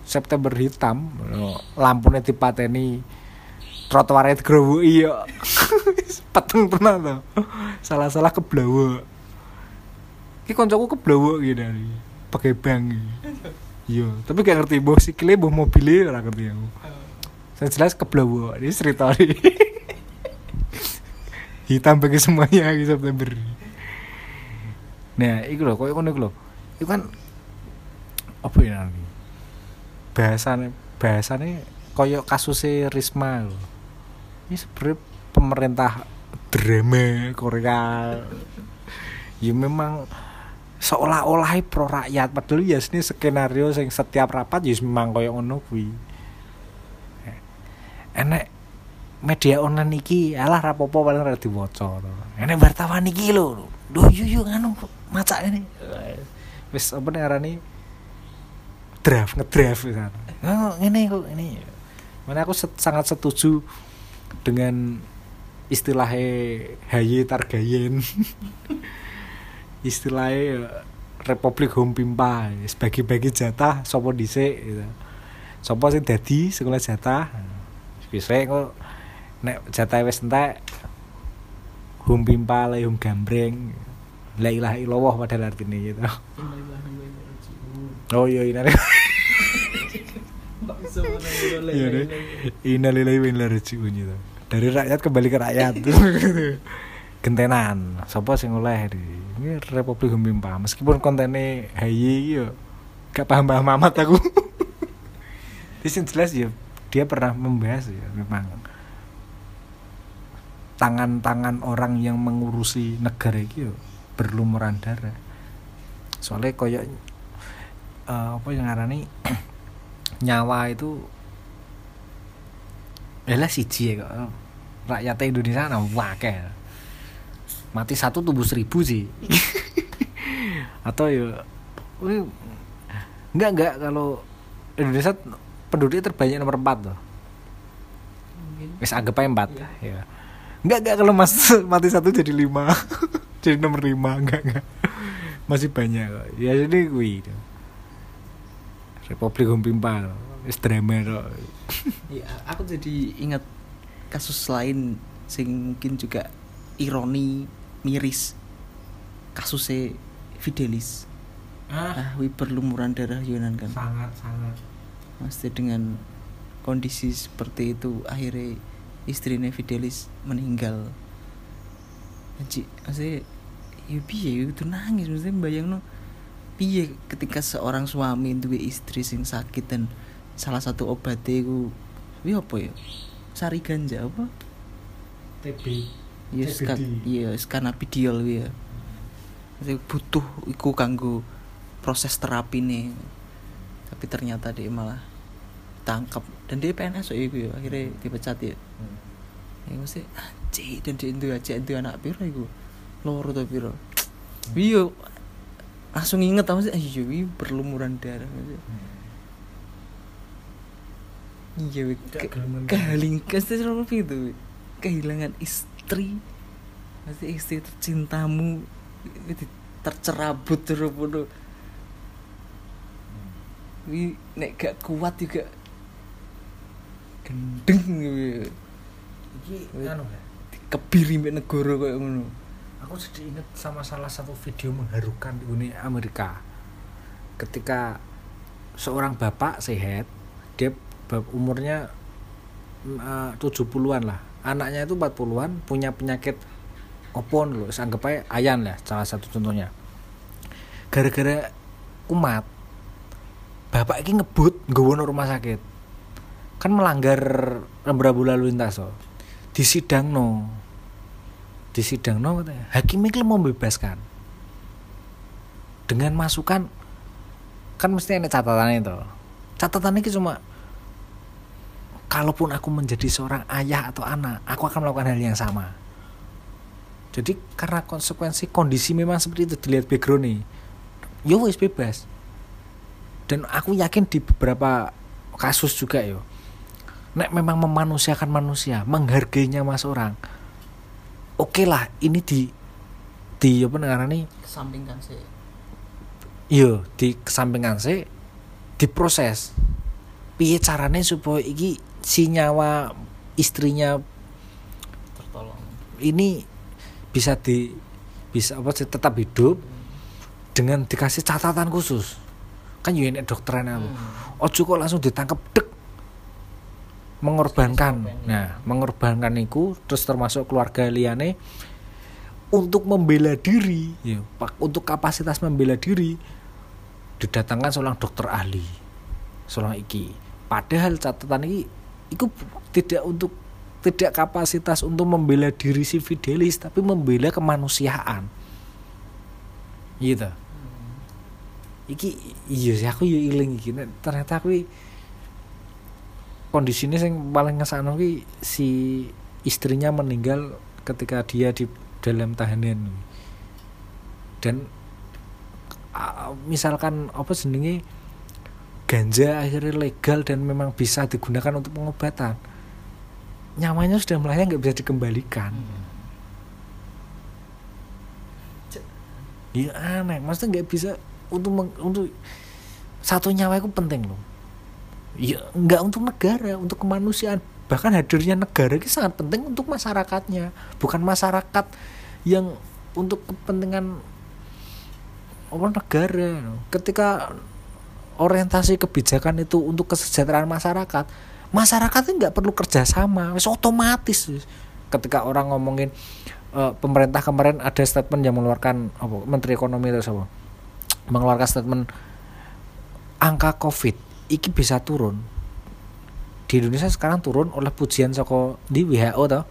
September hitam lampunya dipateni trotoarnya digerowoki ya [laughs] peteng pernah tuh salah-salah keblawa iki koncoku keblawa gitu dari pakai bank iya tapi gak ngerti boh sikile boh mobilnya ora ngerti aku. Saya jelas keblawa ini cerita [laughs] hitam bagi semuanya di September. Nah itu loh kok ngono iku lho. Itu kan apa ya nanti bahasane bahasane koyo kasusnya Risma. Ini sebenarnya pemerintah drama Korea. Ya memang seolah-olah pro rakyat padahal ya ini skenario yang setiap rapat ya memang koyo ngono kuwi. Enek media online iki alah rapopo paling ora diwaca enek wartawan iki lho. Duh yu yu nganu maca ini. Wis apa nih draft ngedraft kan. Oh, ini kok ini mana aku set- sangat setuju dengan istilahnya Haye Targayen. [laughs] Istilahnya ya, Republik Home Pimpa bagi bagi jatah sopo dhisik gitu. sopo sing dadi sekolah jatah. Bisa kok nek jatah wis entek Home Pimpa le home gambreng. La ilaha illallah padahal artinya gitu oh iya ini Iya deh. Ilaihi raji'un gitu. Dari rakyat kembali ke rakyat. [laughs] Gentenan. Sapa sing oleh di ini Republik Humpimpa. Meskipun kontennya hayi yo gak paham-paham amat aku. [laughs] Sini jelas ya dia pernah membahas ya memang tangan-tangan orang yang mengurusi negara itu berlumuran darah. Soalnya koyo eh, apa yang ngarani [clears throat] nyawa itu lah siji ya kok. Rakyat Indonesia nah wakil. Mati satu tumbuh seribu sih. [laughs] Atau ya enggak enggak. Kalau Indonesia penduduknya terbanyak nomor 4 tuh. Wis anggap aja 4 ya. Enggak enggak. Kalau mas [laughs] mati satu jadi lima. [laughs] Jadi nomor 5 enggak enggak. Masih banyak kok. Ya jadi wih Republik Humpimpa wis drama kok. Ya aku jadi ingat kasus lain sing mungkin juga ironi miris. Kasusnya Fidelis. Ah. Ah wi berlumuran darah Yunan kan. Sangat sangat. Pasti dengan kondisi seperti itu akhirnya istrinya Fidelis meninggal. Anji, maksudnya ya piye itu nangis. Maksudnya bayang no piye ketika seorang suami duwe istri sing sakit dan salah satu obatnya itu wi apa ya? Sari ganja apa? TB ya ska, CBD. iya skanabidiol ya butuh iku kanggo proses terapi nih tapi ternyata dia malah tangkap dan dia PNS so iku ya akhirnya dipecat ya. Ya mesti anjir dan dia itu aja itu anak piro iku? Loro to piro? Iya langsung inget tau sih? Iya wi berlumuran darah iya ke- kehalingkas itu itu kehilangan istri. Pasti istri tercintamu tercerabut terus bodoh wi nek gak kuat juga gendeng. Iki anu ya? Kebiri mbek negara kayak ngono aku jadi inget sama salah satu video mengharukan di Uni Amerika. Ketika seorang bapak sehat dia umurnya eh, 70-an lah. Anaknya itu 40-an punya penyakit opon loh anggap aja ayan lah salah satu contohnya. Gara-gara umat bapak ini ngebut nang rumah sakit. Kan melanggar rambu lalu lintas so. disidang no disidang no katanya. hakim ini membebaskan. Dengan masukan kan mesti ada catatannya itu catatannya itu cuma kalaupun aku menjadi seorang ayah atau anak aku akan melakukan hal yang sama. Jadi karena konsekuensi kondisi memang seperti itu dilihat background nih yo wis bebas. Dan aku yakin di beberapa kasus juga yo nek memang memanusiakan manusia menghargainya mas orang oke lah ini di di apa nih kesampingkan sih. Iya di kesampingan sih diproses. Piye carane supaya iki si nyawa istrinya tertolong. ini bisa di bisa apa sih tetap hidup dengan dikasih catatan khusus kan yo dokteran aku. Ojo kok langsung ditangkap dek mengorbankan. Nah mengorbankan itu terus termasuk keluarga liane untuk membela diri. Ya, untuk kapasitas membela diri didatangkan seorang dokter ahli. Seorang iki. Padahal catatan ini itu tidak untuk tidak kapasitas untuk membela diri si Fidelis tapi membela kemanusiaan. Gitu iki iya sih aku yo iling iki. Ternyata aku i- kondisinya yang paling ngesakno ki si istrinya meninggal ketika dia di dalam tahanan. Dan misalkan apa jenenge ganja akhirnya legal dan memang bisa digunakan untuk pengobatan nyawanya sudah melayang nggak bisa dikembalikan. Iya aneh, maksudnya nggak bisa untuk meng- untuk satu nyawa itu penting loh. Ya nggak untuk negara, untuk kemanusiaan. Bahkan hadirnya negara itu sangat penting untuk masyarakatnya, bukan masyarakat yang untuk kepentingan orang negara. Ketika orientasi kebijakan itu untuk kesejahteraan masyarakat, masyarakat itu nggak perlu kerjasama, wis otomatis. Ketika orang ngomongin eh, pemerintah kemarin ada statement yang mengeluarkan apa Menteri Ekonomi itu apa mengeluarkan statement angka Covid iki bisa turun. Di Indonesia sekarang turun oleh pujian soko di WHO toh.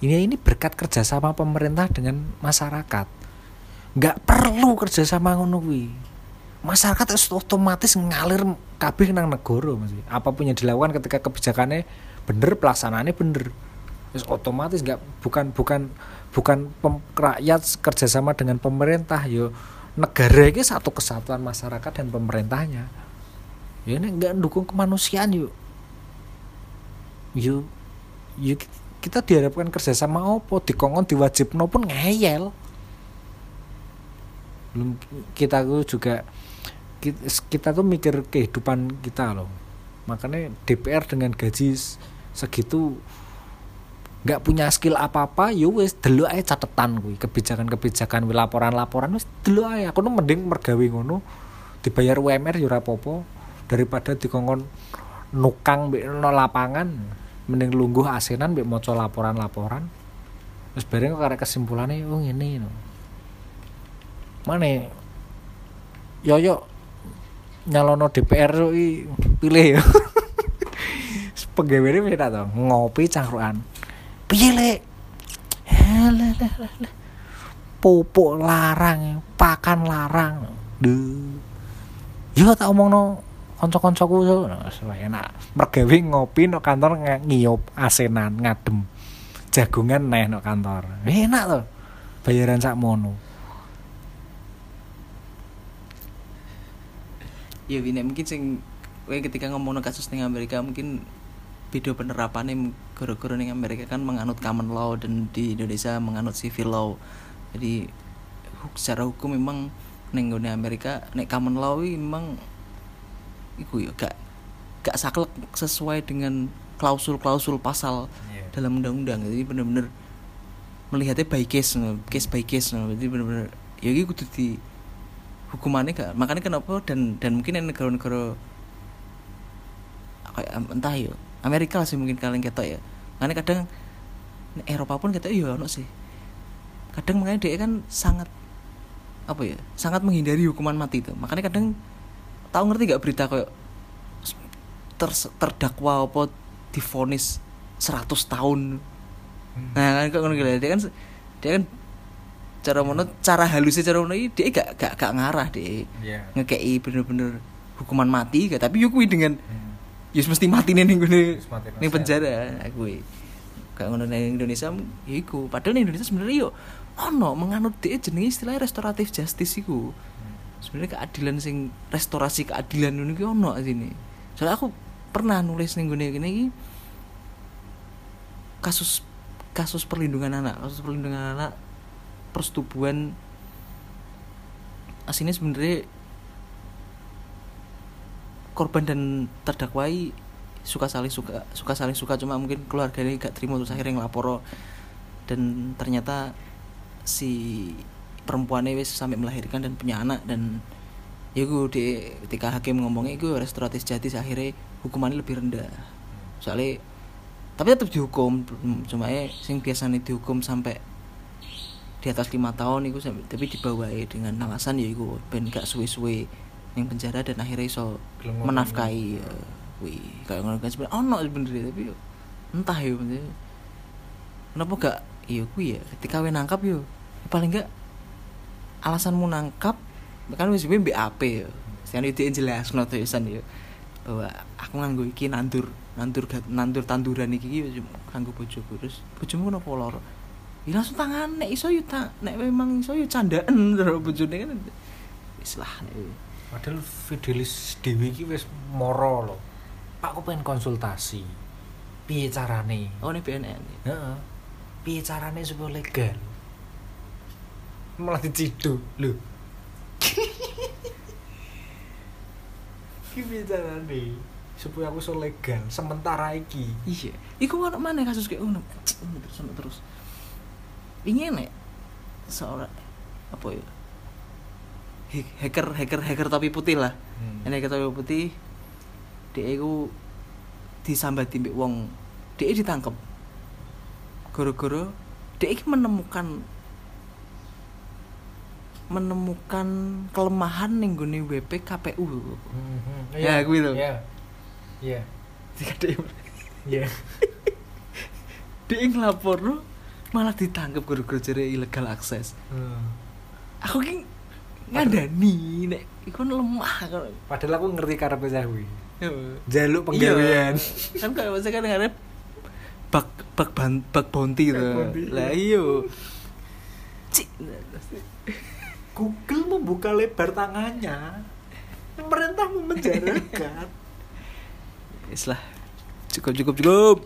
Ini ini berkat kerjasama pemerintah dengan masyarakat. Nggak perlu kerjasama ngono kuwi. Masyarakat harus otomatis ngalir kabeh nang negara Mas. apa pun yang dilakukan ketika kebijakannya bener pelaksanaannya bener. Terus otomatis nggak bukan bukan bukan pem, rakyat kerjasama dengan pemerintah yo. Negara ini satu kesatuan masyarakat dan pemerintahnya ya ini nggak dukung kemanusiaan yuk. Yuk yuk kita diharapkan kerjasama opo? Dikongkon diwajibno pun ngeyel. Belum kita tuh juga kita, tuh mikir kehidupan kita loh. Makanya DPR dengan gaji segitu nggak punya skill apa apa yo wes dulu aja catatan kuwi. Kebijakan-kebijakan laporan-laporan wes dulu aja aku tuh mending mergawe ngono dibayar UMR yo ora apa-apa daripada dikongkon nukang mbek no lapangan mending lungguh asenan mbek maca laporan-laporan. Terus bareng kok karek kesimpulannya oh ngene no. mana yoyo nyalono DPR i, pilih ya pegawai ini beda ngopi cangkruan lah, lah. pupuk larang pakan larang. Duh. Yo tak omong no wae enak. Mergawe ngopi no kantor ngiyup asenan ngadem jagungan neh no kantor. Enak tuh bayaran sak mono. Ya ini mungkin sing ketika ngomong kasus ning Amerika mungkin beda penerapannya gara-gara ning Amerika kan menganut common law dan di Indonesia menganut civil law. Jadi secara hukum memang ning Amerika nek common law memang iku ya gak gak saklek sesuai dengan klausul-klausul pasal dalam undang-undang jadi bener-bener melihatnya by case no. case by case no. jadi bener-bener ya ini kudu di hukumannya gak makanya kenapa dan dan mungkin negara-negara kayak entah ya Amerika lah sih mungkin kalian ketok ya makanya kadang Eropa pun ketok ya ono sih kadang makanya dia kan sangat apa ya sangat menghindari hukuman mati itu makanya kadang tahu ngerti gak berita kayak ter, terdakwa apa difonis 100 tahun? Nah kan kok ngono gitu. dia kan dia kan cara mono cara halusnya cara mono iki dia gak gak gak ngarah dia Iya. ngekei bener-bener hukuman mati gak. Tapi kuwi dengan ya mesti mati nih mati ning nasihat. penjara aku gak ngono ning Indonesia ya iku. Padahal ning Indonesia sebenarnya yo ono menganut dia jenenge istilahnya restoratif justice iku sebenarnya keadilan sing restorasi keadilan ini ono sini. Soalnya aku pernah nulis gone gini iki kasus kasus perlindungan anak kasus perlindungan anak persetubuhan aslinya sebenarnya korban dan terdakwai suka saling suka suka saling suka cuma mungkin keluarganya gak terima terus akhirnya ngelapor. Dan ternyata si perempuannya wis sampai melahirkan dan punya anak dan ya gue di ketika hakim ngomongnya gue restoratif justice akhirnya hukumannya lebih rendah. Soalnya tapi tetap dihukum cuma ya sing biasanya dihukum sampai di atas lima tahun itu tapi dibawahi dengan alasan ya itu ben gak suwe-suwe yang penjara dan akhirnya iso ngomong. menafkahi ya, wih kayak ngono kan sebenarnya ono sebenarnya tapi yo, entah ya kenapa gak iya kuwi ya ketika we nangkap yo paling gak alasanmu nangkap kan wis BAP yo Sekarang itu jelas no tulisan yo bahwa aku nganggo iki nandur nandur nandur tanduran iki iki kanggo bojoku terus bojomu kenapa loro ya langsung tangan nek iso yo ta nek memang iso yo candaan [laughs] terus bojone kan wis lah Padahal Fidelis Dewi iki wis moro lho. Pak aku pengen konsultasi. Piye carane? oh ini BNN Heeh. Piye carane supaya legal? Malah diciduk lho. Ki piye carane supaya aku iso legal sementara iki? iya. Iku ono mana kasus kayak ngono. Terus terus. Ini nek seorang apa ya? Hacker hacker hacker topi putih lah. Hmm. ini hacker topi putih dia itu disambati mbek wong. Dia ditangkep. Gara-gara dia menemukan menemukan kelemahan ning gone WP KPU Mhm. Ya, kuwi lho. Iya. Iya. Iya. dia ngelapor malah ditangkap gara-gara jere ilegal akses Hmm. aku ki ngadani nek iku lemah Padahal aku ngerti karepe kuwi. Iya. Jaluk penggawean. kan kalau masa kan ngarep bug bug ban, Bug tuh bounty, lah iya. iyo Cik. Google membuka lebar tangannya. Pemerintah memenjarakan. Islah cukup cukup cukup